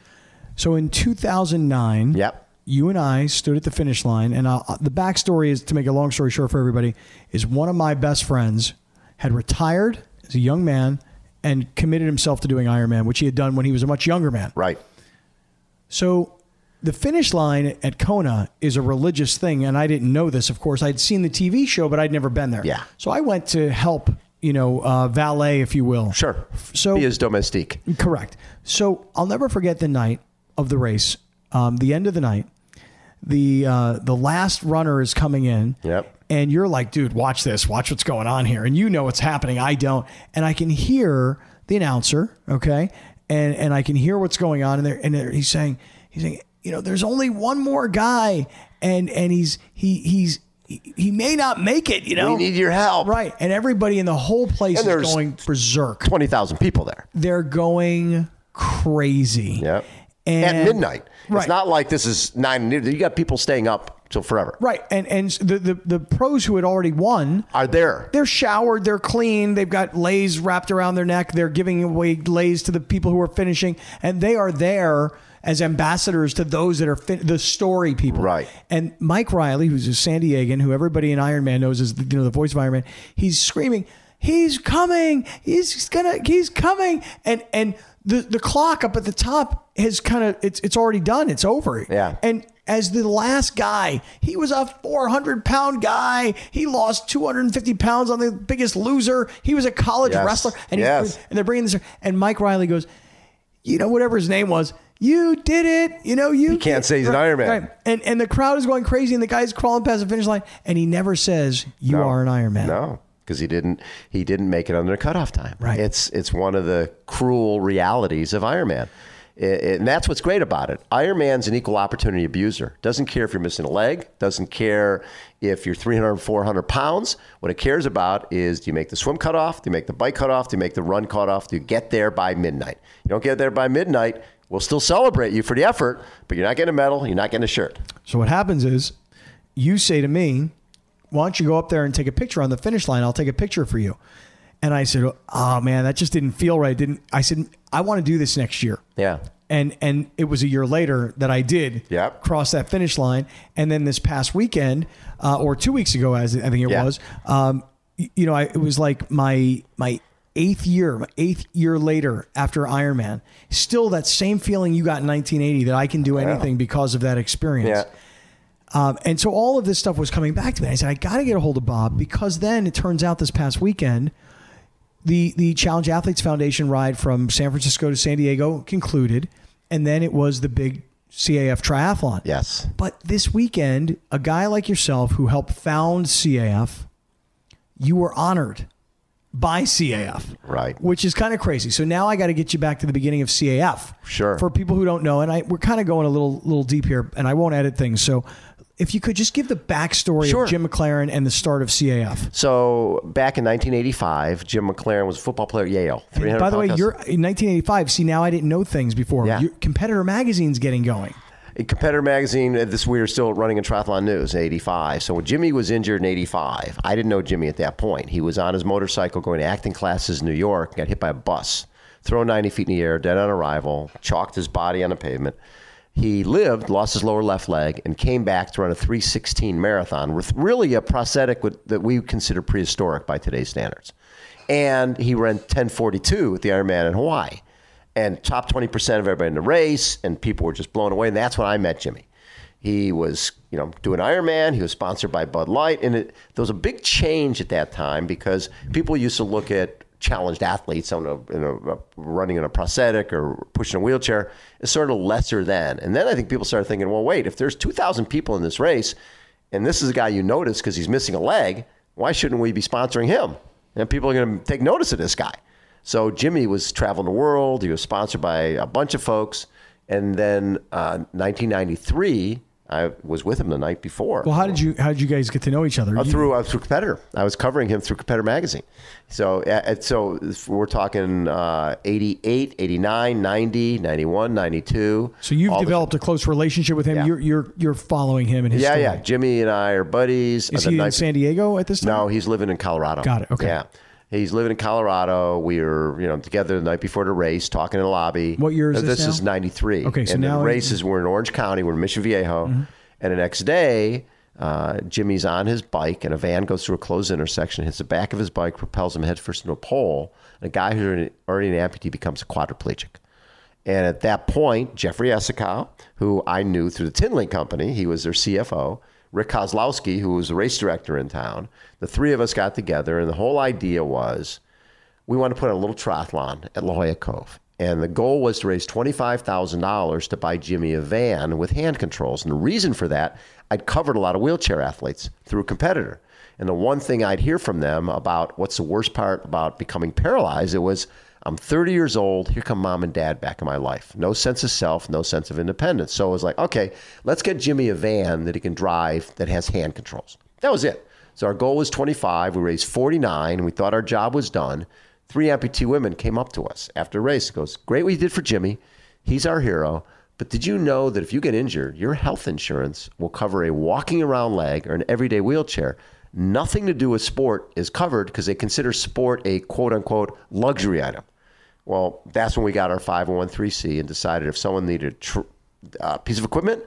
so in 2009, Yep. you and I stood at the finish line, and uh, the backstory is to make a long story short for everybody is one of my best friends had retired as a young man and committed himself to doing Ironman, which he had done when he was a much younger man. Right. So the finish line at Kona is a religious thing, and I didn't know this. Of course, I'd seen the TV show, but I'd never been there. Yeah. So I went to help, you know, uh, valet, if you will. Sure. So Be his domestique. Correct. So I'll never forget the night of the race. Um, the end of the night, the uh, the last runner is coming in. Yep. And you're like, dude, watch this. Watch what's going on here. And you know what's happening. I don't. And I can hear the announcer. Okay. And and I can hear what's going on. And there and he's saying he's saying you know there's only one more guy. And and he's he he's. He, may not make it, you know. We need your help. right? And everybody in the whole place And is going berserk Twenty thousand people there. they're going crazy. Yep. And, At midnight. Right. It's not like this is nine. You got people staying up till forever. Right. And and the, the the pros who had already won, Are there? they're showered, they're clean, they've got lays wrapped around their neck, they're giving away lays to the people who are finishing, and they are there as ambassadors to those that are fin- the story people. Right. And Mike Riley, who's a San Diegan, who everybody in Iron Man knows is the, you know the voice of Iron Man, he's screaming, "He's coming! He's gonna! He's coming!" And and the the clock up at the top has kind of it's it's already done. It's over. Yeah. And as the last guy, he was a 400 pound guy. He lost 250 pounds on the Biggest Loser. He was a college Yes. wrestler, and Yes. he's, and they're bringing this. And Mike Riley goes, you know, whatever his name was, you did it. You know, you can't say he's an Iron Man. right. And and the crowd is going crazy, and the guy's crawling past the finish line, and he never says you No. are an Iron Man. No, because he didn't. He didn't make it under the cutoff time. Right. It's it's one of the cruel realities of Iron Man. It- it- and that's what's great about it. Iron Man's an equal opportunity abuser. Doesn't care if you're missing a leg. Doesn't care if you're 300, 400 pounds. What it cares about is do you make the swim cutoff? Do you make the bike cutoff? Do you make the run cutoff? Do you get there by midnight? You don't get there by midnight. We'll still celebrate you for the effort, but you're not getting a medal. You're not getting a shirt. So what happens is, you say to me, "Why don't you go up there and take a picture on the finish line? I'll take a picture for you." And I said, "Oh man, that just didn't feel right." Didn't I said I want to do this next year. Yeah. And and it was a year later that I did Yep. cross that finish line. And then this past weekend, uh, or two weeks ago, as I think it Yeah. was, um, you know, I, it was like my my eighth year, my eighth year later after Ironman, still that same feeling you got in 1980 that I can do anything because of that experience. Yeah. Um, and so all of this stuff was coming back to me. I said, I got to get a hold of Bob because then it turns out this past weekend, the the Challenge Athletes Foundation ride from San Francisco to San Diego concluded, and then it was the big CAF triathlon. Yes. But this weekend, a guy like yourself who helped found CAF, you were honored by CAF. Right. Which is kind of crazy. So now I got to get you back to the beginning of CAF. Sure. For people who don't know, and I we're kind of going a little little deep here, and I won't edit things. So if you could just give the backstory Sure. of Jim MacLaren and the start of CAF. So back in 1985, Jim MacLaren was a football player at Yale. By the way, you're in 1985. See, now I didn't know things before. Yeah. Your competitor magazine's getting going. Competitor magazine. uh, This we were still running in triathlon news in '85. So when Jimmy was injured in '85, I didn't know Jimmy at that point. He was on his motorcycle going to acting classes in New York. Got hit by a bus, thrown 90 feet in the air, dead on arrival. Chalked his body on the pavement. He lived, lost his lower left leg, and came back to run a 316 marathon with really a prosthetic that we consider prehistoric by today's standards. And he ran 1042 at the Ironman in Hawaii and top 20% of everybody in the race, and people were just blown away. And that's when I met Jimmy. He was, you know, doing Ironman. He was sponsored by Bud Light, and it, there was a big change at that time because people used to look at challenged athletes on a, in a, running in a prosthetic or pushing a wheelchair as sort of lesser than. And then I think people started thinking, well, wait, if there's 2,000 people in this race, and this is a guy you notice because he's missing a leg, why shouldn't we be sponsoring him? And people are going to take notice of this guy. So Jimmy was traveling the world. He was sponsored by a bunch of folks. And then uh, 1993, I was with him the night before. Well, how did you how did you guys get to know each other? Uh, through uh, through competitor. I was covering him through competitor magazine. So uh, uh, so we're talking uh, 88, 89, 90, 91, 92. so you've the- developed a close relationship with him. Yeah. You're you're you're following him and his yeah, story. yeah. Jimmy and I are buddies. Is he in San Diego at this time? No, he's living in Colorado. Got it, okay. Yeah. He's living in Colorado. We were, you know, together the night before the race, talking in the lobby. What year is this This now? is '93. Okay, so and now- Mm-hmm. the races were in Orange County. We're in Mission Viejo, and the next day, uh, Jimmy's on his bike, and a van goes through a closed intersection, hits the back of his bike, propels him headfirst into a pole. And a guy who's already an amputee becomes a quadriplegic. And at that point, Jeffrey Essakow, who I knew through the Tinley Company, he was their CFO, Rick Kozlowski, who was the race director in town, the three of us got together, and the whole idea was we want to put a little triathlon at La Jolla Cove. And the goal was to raise $25,000 to buy Jimmy a van with hand controls. And the reason for that, I'd covered a lot of wheelchair athletes through a competitor. And the one thing I'd hear from them about what's the worst part about becoming paralyzed, it was, I'm 30 years old. Here come mom and dad back in my life. No sense of self, no sense of independence. So I was like, okay, let's get Jimmy a van that he can drive that has hand controls. That was it. So our goal was 25. We raised 49. We thought our job was done. Three amputee women came up to us after the race. Goes, great what you did for Jimmy. He's our hero. But did you know that if you get injured, your health insurance will cover a walking around leg or an everyday wheelchair? Nothing to do with sport is covered because they consider sport a quote unquote luxury item. Well, that's when we got our 501c and decided if someone needed a tr- uh, piece of equipment,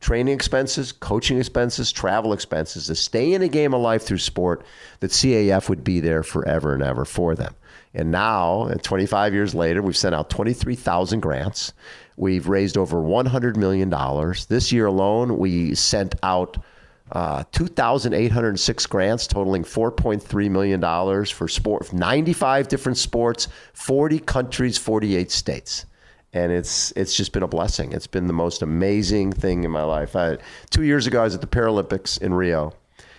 training expenses, coaching expenses, travel expenses to stay in a game of life through sport, that CAF would be there forever and ever for them. And now, at 25 years later, we've sent out 23,000 grants. We've raised over $100 million. This year alone, we sent out uh, 2,806 grants totaling $4.3 million for sport, 95 different sports, 40 countries, 48 states. And it's it's just been a blessing. It's been the most amazing thing in my life. I, two years ago, I was at the Paralympics in Rio,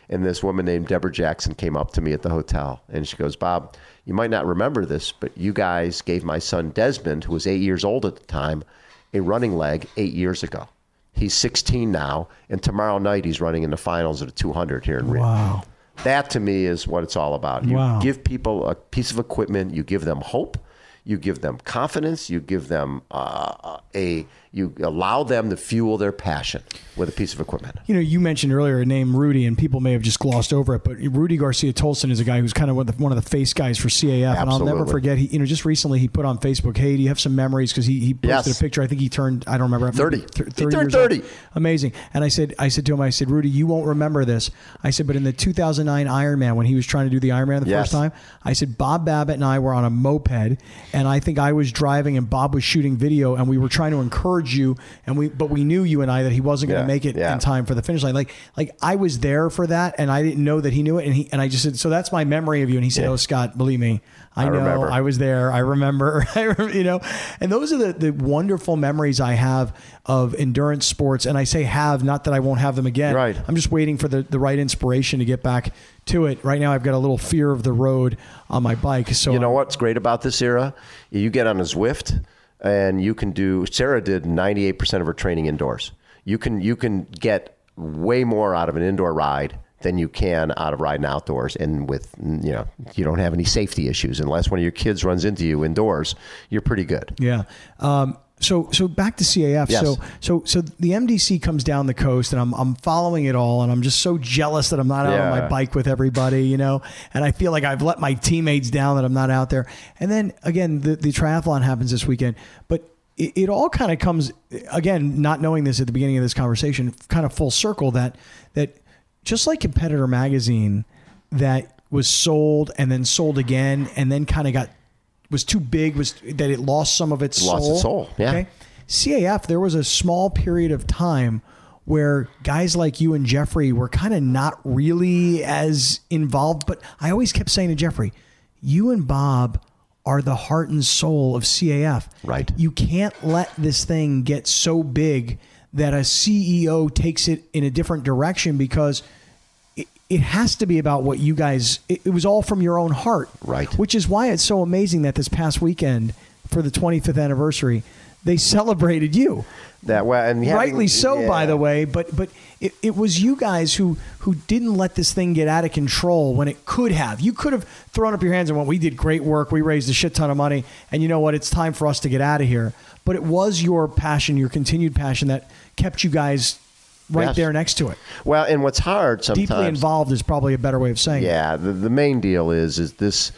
and this woman named Deborah Jackson came up to me at the hotel, and she goes, "Bob, you might not remember this, but you guys gave my son Desmond, who was eight years old at the time, a running leg eight years ago. He's 16 now, and tomorrow night he's running in the finals at a 200 here in Rio. Wow. That to me is what it's all about. You Wow. give people a piece of equipment, you give them hope, you give them confidence, you give them uh, a you allow them to fuel their passion with a piece of equipment. You know, you mentioned earlier a name Rudy, and people may have just glossed over it, but Rudy Garcia Tolson is a guy who's kind of one of the, one of the face guys for CAF, Absolutely. and I'll never forget. He, you know, just recently he put on Facebook, "Hey, do you have some memories?" Because he, he posted Yes. a picture. I think he turned, I don't remember, 30. maybe thir- He 30 turned years old. 30. Amazing. And I said, I said to him, I said, Rudy, you won't remember this. I said, but in the 2009 Ironman, when he was trying to do the Ironman the Yes. first time, I said Bob Babbitt and I were on a moped, and I think I was driving and Bob was shooting video, and we were trying to encourage you, and we, but we knew you and I that he wasn't going to Yeah, make it yeah. in time for the finish line. Like, like I was there for that, and I didn't know that he knew it, and he, and I just said, so that's my memory of you, and he said, Yeah. oh Scott, believe me, I, I know, remember. I was there, I remember, I you know, and those are the the wonderful memories I have of endurance sports, and I say have, not that I won't have them again. Right. I'm just waiting for the, the right inspiration to get back to it. Right now, I've got a little fear of the road on my bike. So You know what's great about this era? You get on a Zwift and you can do Sarah did 98% of her training indoors. You can you can get way more out of an indoor ride than you can out of riding outdoors and with you know you don't have any safety issues unless one of your kids runs into you indoors you're pretty good Yeah. Um, so so back to CAF. Yes. So so so the MDC comes down the coast, and I'm I'm following it all, and I'm just so jealous that I'm not out on my bike with everybody, you know. And I feel like I've let my teammates down that I'm not out there. And then again, the the triathlon happens this weekend, but. It, it all kind of comes again, not knowing this at the beginning of this conversation, kind of full circle that that just like competitor magazine that was sold and then sold again and then kind of got was too big was that it lost some of its Lost soul. its soul, yeah. CAF there was a small period of time where guys like you and Jeffrey were kind of not really as involved but I always kept saying to Jeffrey you and Bob are the heart and soul of CAF. Right. You can't let this thing get so big that a CEO takes it in a different direction because it, has to be about what you guys it, it was all from your own heart. Right. which is why it's so amazing that this past weekend for the 25th anniversary they celebrated you. That well and having- rightly so by the way but but it, it was you guys who who didn't let this thing get out of control when it could have. You could have thrown up your hands and went we did great work. We raised a shit ton of money. And you know what? It's time for us to get out of here. But it was your passion your continued passion that kept you guys right Yes. there next to it well and what's hard sometimes deeply involved is probably a better way of saying it Yeah, the, the main deal is is this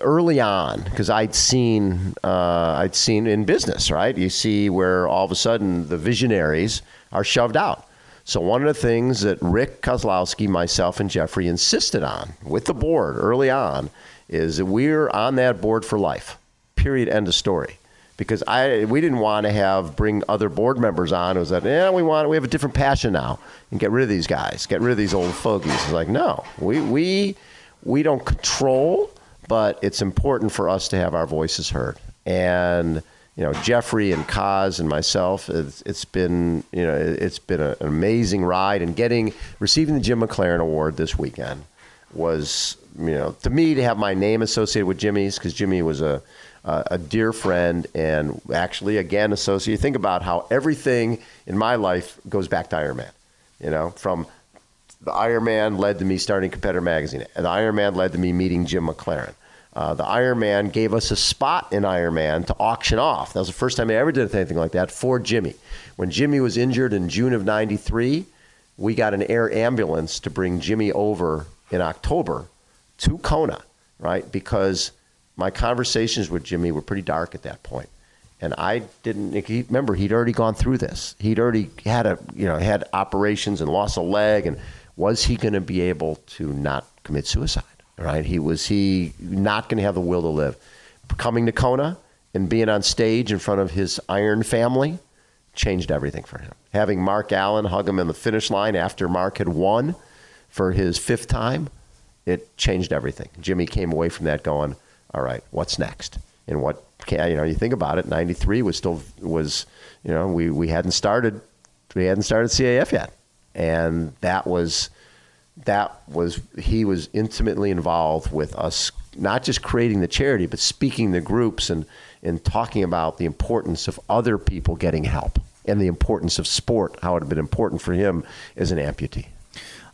early on because I'd seen uh, I'd seen in business right. You see where all of a sudden the visionaries are shoved out. So one of the things that Rick Kozlowski, myself, and Jeffrey insisted on with the board early on is that we're on that board for life. Period. End of story. Because I we didn't want to have bring other board members on. It was that yeah we want we have a different passion now and get rid of these guys, get rid of these old fogies. It's like no, we we we don't control, but it's important for us to have our voices heard. And you know, Jeffrey and Kaz and myself, it's, it's been you know it's been an amazing ride. And getting receiving the Jim MacLaren Award this weekend was you know to me to have my name associated with Jimmy's because Jimmy was a a a dear friend and actually again associated. Think about how everything in my life goes back to Ironman. You know, from the Ironman led to me starting Competitor Magazine. And the Ironman led to me meeting Jim MacLaren. Uh, the Ironman gave us a spot in Ironman to auction off. That was the first time I ever did anything like that for Jimmy. When Jimmy was injured in June of 93, we got an air ambulance to bring Jimmy over in October to Kona, right? Because my conversations with Jimmy were pretty dark at that point and I didn't he, remember he'd already gone through this. He'd already had a you know had operations and lost a leg, and was he going to be able to not commit suicide? Right? He was he not going to have the will to live. Coming to Kona and being on stage in front of his Iron family changed everything for him. Having Mark Allen hug him in the finish line after Mark had won for his fifth time, it changed everything. Jimmy came away from that going, "All right, what's next?" And what can you know? You think about it. '93 was still was you know we we hadn't started we hadn't started CAF yet, and that was that was he was intimately involved with us not just creating the charity but speaking the groups and and talking about the importance of other people getting help and the importance of sport how it had been important for him as an amputee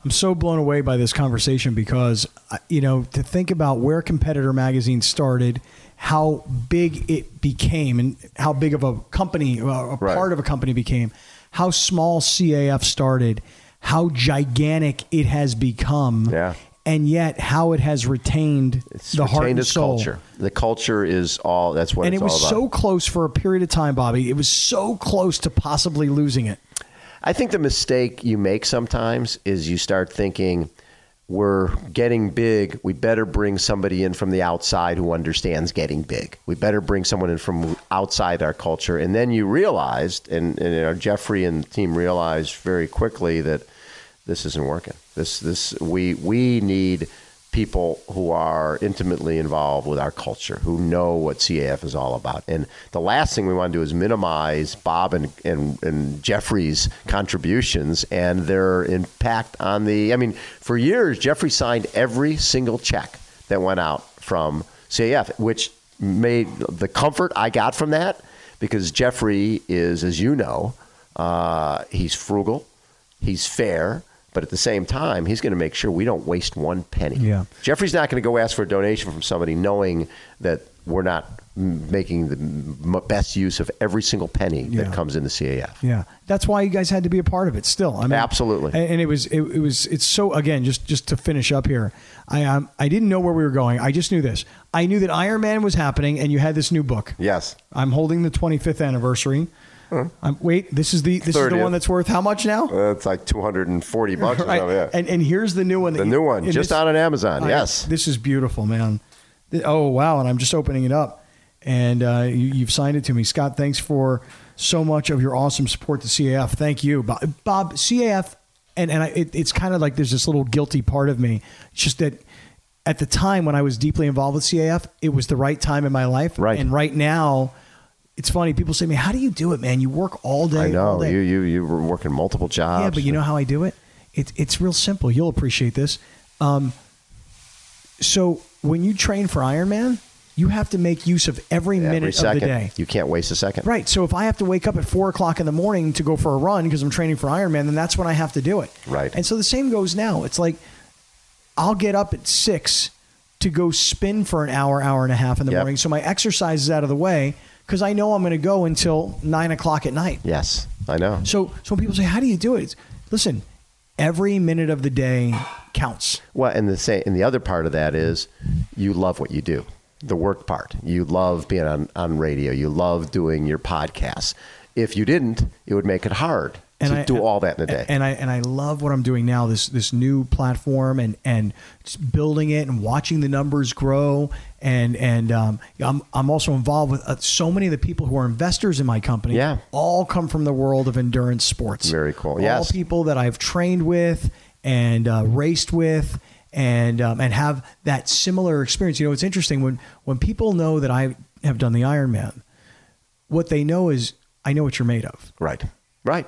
I'm so blown away by this conversation because, uh, you know, to think about where Competitor Magazine started how big it became and how big of a company, uh, a Right. part of a company became, how small CAF started, how gigantic it has become, Yeah. and yet how it has retained It's the heart and soul. culture. The culture is all. That's what And it was so close for a period of time, Bobby. It was so close to possibly losing it. I think the mistake you make sometimes is you start thinking we're getting big. We better bring somebody in from the outside who understands getting big. We better bring someone in from outside our culture. And then you realized, and, and you know, Jeffrey and the team realized very quickly that this isn't working. This this we we need people who are intimately involved with our culture, who know what CAF is all about. And the last thing we want to do is minimize Bob and, and, and Jeffrey's contributions and their impact on the. I mean, for years, Jeffrey signed every single check that went out from CAF, which made the comfort I got from that because Jeffrey is, as you know, uh, he's frugal, he's fair, but at the same time, he's going to make sure we don't waste one penny. Yeah. Jeffrey's not going to go ask for a donation from somebody knowing that we're not making the best use of every single penny Yeah. that comes in the CAF. Yeah, that's why you guys had to be a part of it. Still, I mean, Absolutely. And, it was, it, it was, it's so. Again, just just to finish up here, I um, I didn't know where we were going. I just knew this. I knew that Ironman was happening, and you had this new book. Yes. I'm holding the 25th anniversary. I'm, wait, this is the this is the one that's worth how much now? That's like 240 bucks Right. Yeah. And and here's the new one. the new one, just this- on Amazon. I- yes. This is beautiful, man. Oh wow! And I'm just opening it up, and uh, you, you've signed it to me, Scott. Thanks for so much of your awesome support to CAF. Thank you, Bob. Bob CAF, and and I, it, it's kind of like there's this little guilty part of me. It's just that at the time when I was deeply involved with CAF, it was the right time in my life. Right. And right now, it's funny. People say to me, "How do you do it, man? You work all day." I all know. day." You, you, you were working multiple jobs. Yeah, but you know how I do it? It's it's real simple. You'll appreciate this. Um, so when you train for Ironman, you have to make use of every, Every minute second. of the day. You can't waste a second. Right. So if I have to wake up at four o'clock in the morning to go for a run because I'm training for Ironman, then that's when I have to do it. Right. And so the same goes now. It's like I'll get up at six to go spin for an hour, hour and a half in the Yep. morning. So my exercise is out of the way because I know I'm going to go until nine o'clock at night. Yes, I know. So, so when people say, "How do you do it?" It's, listen, every minute of the day counts. Well, and the same, and the other part of that is you love what you do. The work part. You love being on, on radio. You love doing your podcasts. If you didn't, it would make it hard to I, do all that in a day. And I and I love what I'm doing now. This this new platform and and building it and watching the numbers grow. And and um, I'm I'm also involved with uh, so many of the people who are investors in my company. Yeah. all come from the world of endurance sports. Very cool. All Yes. people that I've trained with and uh, raced with. And um, and have that similar experience. You know, it's interesting when when people know that I have done the Ironman. What they know is I know what you're made of. Right. Right.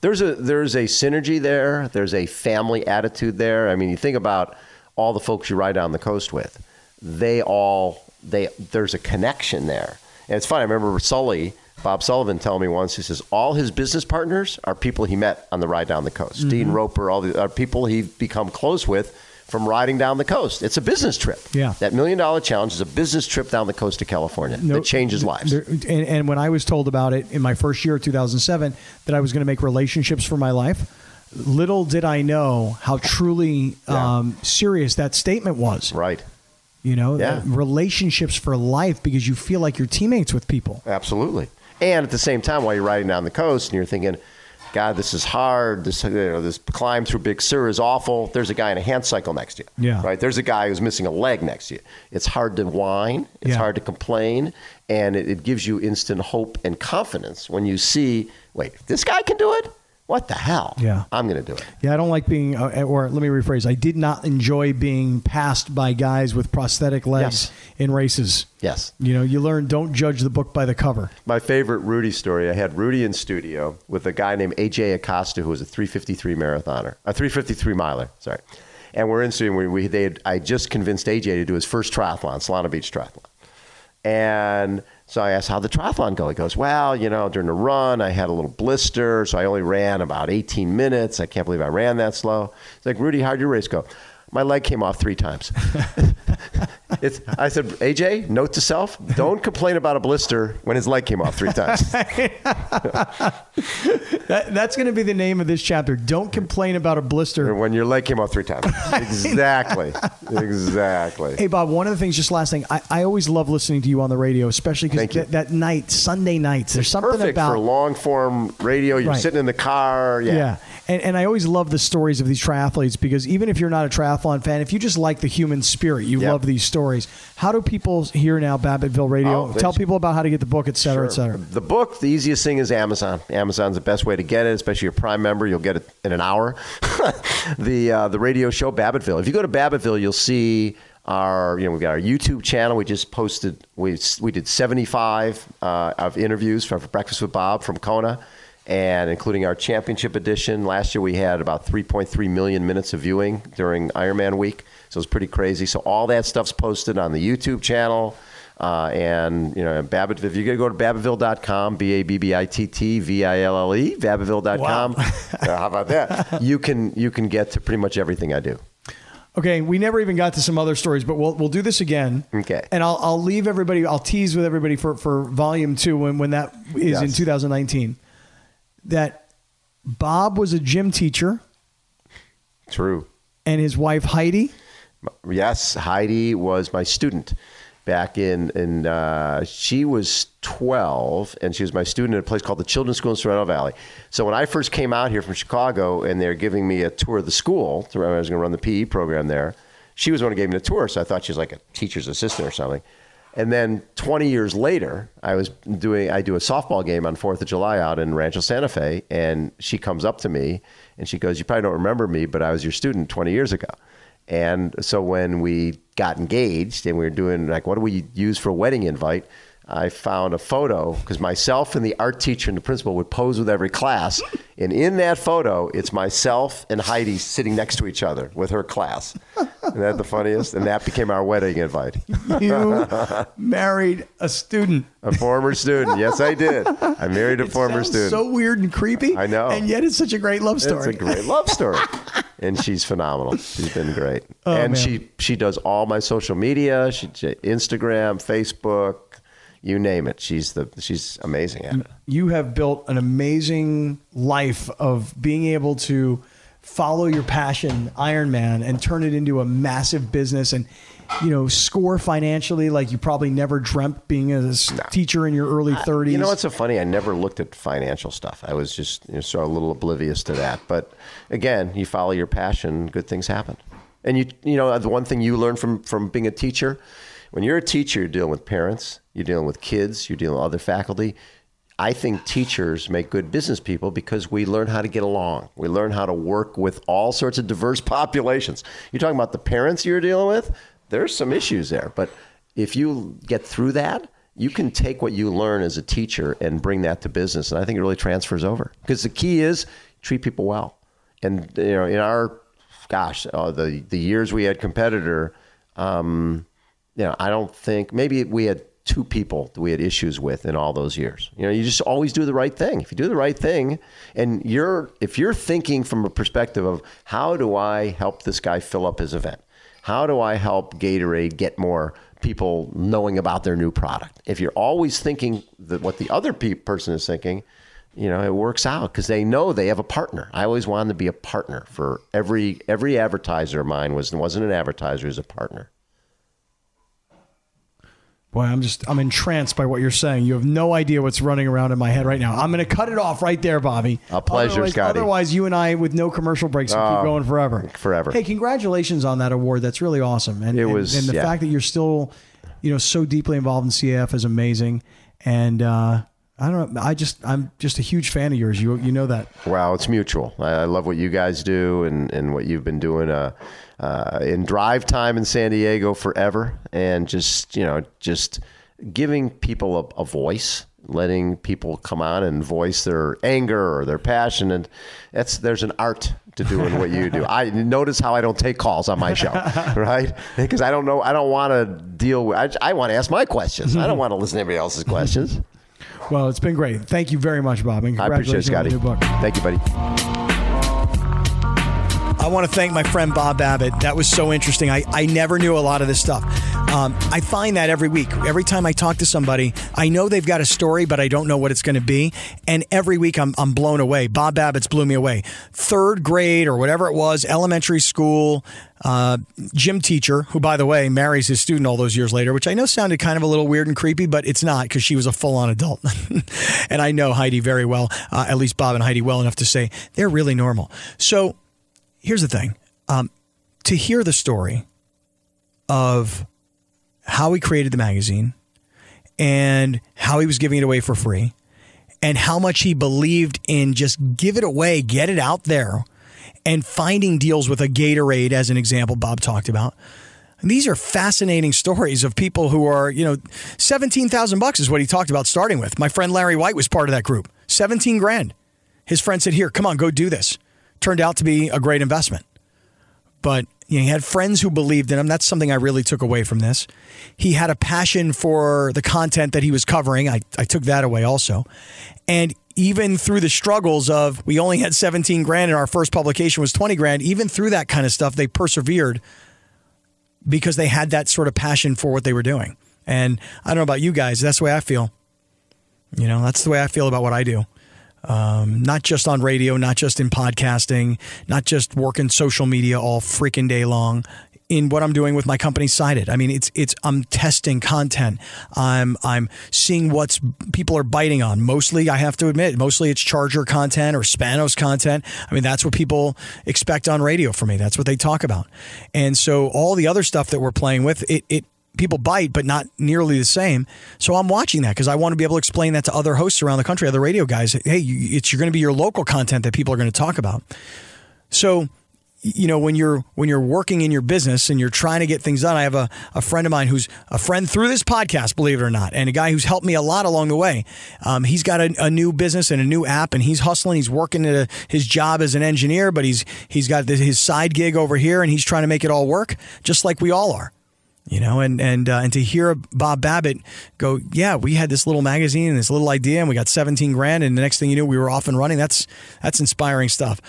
There's a there's a synergy there. There's a family attitude there. I mean, you think about all the folks you ride down the coast with. They all they there's a connection there. And it's funny. I remember Sully, Bob Sullivan, telling me once. He says all his business partners are people he met on the ride down the coast. Mm-hmm. Dean Roper, all the are people he's become close with from riding down the coast. It's a business trip. Yeah. That million dollar challenge is a business trip down the coast of California No- that changes lives. There- and, and when I was told about it in my first year, of 2007, that I was going to make relationships for my life, little did I know how truly Yeah. um, serious that statement was. right. You know, Yeah. relationships for life because you feel like you're teammates with people. Absolutely. And at the same time, while you're riding down the coast and you're thinking, God, this is hard. This you know, this climb through Big Sur is awful. There's a guy in a hand cycle next to you. Yeah. Right. There's a guy who's missing a leg next to you. It's hard to whine. It's Yeah. hard to complain, and it, it gives you instant hope and confidence when you see, wait, this guy can do it. What the hell? Yeah. I'm going to do it. Yeah, I don't like being, uh, or let me rephrase, I did not enjoy being passed by guys with prosthetic legs Yes. in races. Yes. You know, you learn don't judge the book by the cover. My favorite Rudy story. I had Rudy in studio with a guy named AJ Acosta, who was a 353 marathoner, a 353 miler. Sorry, and we're in studio. We, we they had, I just convinced AJ to do his first triathlon, Solana Beach Triathlon, and so I asked how the triathlon go. He goes, well, you know, during the run I had a little blister, so I only ran about 18 minutes. I can't believe I ran that slow. It's like Rudy, how'd your race go? My leg came off three times. it's, I said, AJ, note to self: don't complain about a blister when his leg came off three times. that, that's going to be the name of this chapter. Don't complain about a blister when your leg came off three times. exactly, exactly. Hey, Bob. One of the things, just last thing, I, I always love listening to you on the radio, especially because th- that night, Sunday nights, there's something Perfect about for long form radio. You're Right. sitting in the car. Yeah. Yeah. And, and I always love the stories of these triathletes because even if you're not a triathlon fan, if you just like the human spirit, you Yep. love these stories. How do people here now, Babbittville Radio, Oh, tell people about how to get the book, et cetera, et cetera? The book, the easiest thing is Amazon. Amazon's the best way to get it, especially your Prime member. You'll get it in an hour. the uh, the radio show Babbittville. If you go to Babbittville, you'll see our you know we've got our YouTube channel. We just posted we we did 75 uh, of interviews for, for Breakfast with Bob from Kona. And including our championship edition, last year we had about 3.3 million minutes of viewing during Ironman week, so it's pretty crazy. So all that stuff's posted on the YouTube channel. Uh, and you know, Babbitt, if you got to go to Babbittville.com, B A B B I T T V I L L E, Babbittville.com. Wow. How about that? You can you can get to pretty much everything I do. Okay, we never even got to some other stories, but we'll we'll do this again. Okay. And I'll I'll leave everybody. I'll tease with everybody for for volume two when when that is in 2019. That Bob was a gym teacher True. and his wife Heidi. Yes, Heidi was my student back in in uh, she was 12 and she was my student at a place called the Children's School in Sorrento Valley. So when I first came out here from Chicago and they're giving me a tour of the school, to- I was going to run the PE program there. She was the one who gave me the tour, so I thought she was like a teacher's assistant or something. And then 20 years later, I was doing I do a softball game on 4th of July out in Rancho Santa Fe and she comes up to me and she goes, "You probably don't remember me, but I was your student 20 years ago." And so when we got engaged and we were doing like, what do we use for a wedding invite? I found a photo because myself and the art teacher and the principal would pose with every class. And in that photo, it's myself and Heidi sitting next to each other with her class. Isn't that the funniest? And that became our wedding invite. You married a student. A former student. Yes, I did. I married a former student. So weird and creepy. I know. And yet it's such a great love story. It's a great love story. and she's phenomenal. She's been great. Oh, and man. she she does all my social media. She Instagram, Facebook, you name it. She's the she's amazing at it. you have built an amazing life of being able to follow your passion, Ironman, and turn it into a massive business and you know score financially like you probably never dreamt being a teacher in your early 30s. You know what's so funny? I never looked at financial stuff. I was just you know, sort of a little oblivious to that. But again, you follow your passion, good things happen. And you you know the one thing you learn from from being a teacher, when you're a teacher, you're dealing with parents, you're dealing with kids, you're dealing with other faculty. I think teachers make good business people because we learn how to get along. We learn how to work with all sorts of diverse populations. You're talking about the parents you're dealing with. There's some issues there, but if you get through that, you can take what you learn as a teacher and bring that to business, and I think it really transfers over. Because the key is treat people well. And you know, in our gosh, uh, the the years we had competitor, um, you know, I don't think maybe we had two people that we had issues with in all those years. You know, you just always do the right thing. If you do the right thing, and you're if you're thinking from a perspective of how do I help this guy fill up his event, how do I help Gatorade get more people knowing about their new product? If you're always thinking that what the other pe- person is thinking, you know, it works out because they know they have a partner. I always wanted to be a partner for every every advertiser of mine was wasn't an advertiser, was a partner. Boy, I'm just I'm entranced by what you're saying. You have no idea what's running around in my head right now. I'm going to cut it off right there, Bobby. A pleasure, otherwise, Scotty. Otherwise, you and I with no commercial breaks will keep Oh, going forever. forever. Hey, congratulations on that award. That's really awesome. And It and- was- and, the yeah. fact that you're still, you know, so deeply involved in CAF is amazing. And uh, I don't know. I just I'm just a huge fan of yours. You you know that. Wow, it's mutual. I, I love what you guys do and, and what you've been doing uh, uh, in drive time in San Diego forever, and just you know just giving people a, a voice, letting people come on and voice their anger or their passion, and that's there's an art to doing what you do. I notice how I don't take calls on my show, right? Because I don't know, I don't want to deal with. I, I want to ask my questions. I don't want to listen to everybody else's questions. Well, it's been great. Thank you very much, Bob. And I appreciate it, congratulations on Scotty. the new book. Thank you, buddy. I want to thank my friend Bob Babbitt. That was so interesting. I, I never knew a lot of this stuff. Um, I find that every week. Every time I talk to somebody, I know they've got a story, but I don't know what it's going to be. And every week I'm, I'm blown away. Bob Babbitt's blew me away. Third grade or whatever it was, elementary school, uh, gym teacher, who, by the way, marries his student all those years later, which I know sounded kind of a little weird and creepy, but it's not because she was a full on adult. and I know Heidi very well, uh, at least Bob and Heidi well enough to say they're really normal. So here's the thing um, to hear the story of how he created the magazine and how he was giving it away for free and how much he believed in just give it away, get it out there and finding deals with a Gatorade, as an example, Bob talked about. And these are fascinating stories of people who are, you know, 17,000 bucks is what he talked about starting with. My friend Larry White was part of that group. 17 grand. His friend said, Here, come on, go do this. Turned out to be a great investment. But you know, he had friends who believed in him. That's something I really took away from this. He had a passion for the content that he was covering. I, I took that away also. And even through the struggles of we only had 17 grand and our first publication was 20 grand, even through that kind of stuff, they persevered because they had that sort of passion for what they were doing. And I don't know about you guys, that's the way I feel. You know, that's the way I feel about what I do. Um, not just on radio, not just in podcasting, not just working social media all freaking day long in what I'm doing with my company Sided. I mean, it's it's I'm testing content. I'm I'm seeing what's people are biting on. Mostly, I have to admit, mostly it's Charger content or Spanos content. I mean, that's what people expect on radio for me. That's what they talk about. And so all the other stuff that we're playing with, it it people bite, but not nearly the same. So I'm watching that because I want to be able to explain that to other hosts around the country, other radio guys. Hey, it's you're going to be your local content that people are going to talk about. So you know when you're when you're working in your business and you're trying to get things done i have a, a friend of mine who's a friend through this podcast believe it or not and a guy who's helped me a lot along the way um, he's got a, a, new business and a new app and he's hustling he's working at a, his job as an engineer but he's he's got this, his side gig over here and he's trying to make it all work just like we all are you know, and and uh, and to hear Bob Babbitt go, yeah, we had this little magazine and this little idea, and we got 17 grand, and the next thing you knew, we were off and running. That's that's inspiring stuff.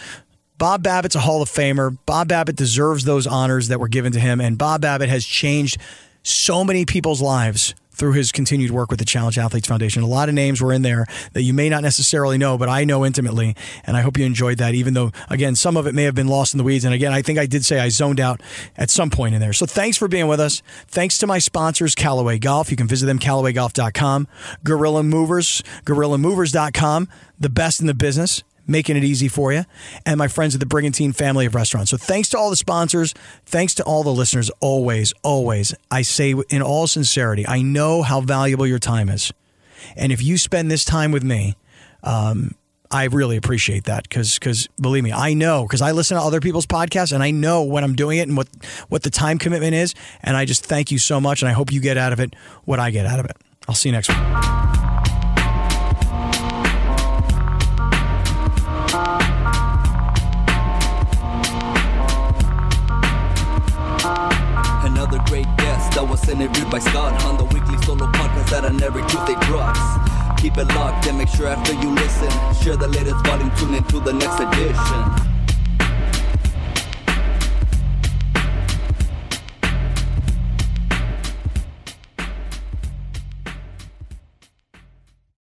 Bob Babbitt's a Hall of Famer. Bob Babbitt deserves those honors that were given to him. And Bob Babbitt has changed so many people's lives through his continued work with the Challenged Athletes Foundation. A lot of names were in there that you may not necessarily know, but I know intimately. And I hope you enjoyed that, even though, again, some of it may have been lost in the weeds. And again, I think I did say I zoned out at some point in there. So thanks for being with us. Thanks to my sponsors, Callaway Golf. You can visit them, CallawayGolf.com. Gorilla Movers, GorillaMovers.com, the best in the business making it easy for you, and my friends at the Brigantine family of restaurants. So thanks to all the sponsors. Thanks to all the listeners. Always, always, I say in all sincerity, I know how valuable your time is. And if you spend this time with me, um, I really appreciate that because because believe me, I know because I listen to other people's podcasts and I know when I'm doing it and what what the time commitment is. And I just thank you so much, and I hope you get out of it what I get out of it. I'll see you next week. Interviewed by Scott on the weekly solo podcast that on every Tuesday drops. Keep it locked and make sure after you listen, share the latest volume, tune into the next edition.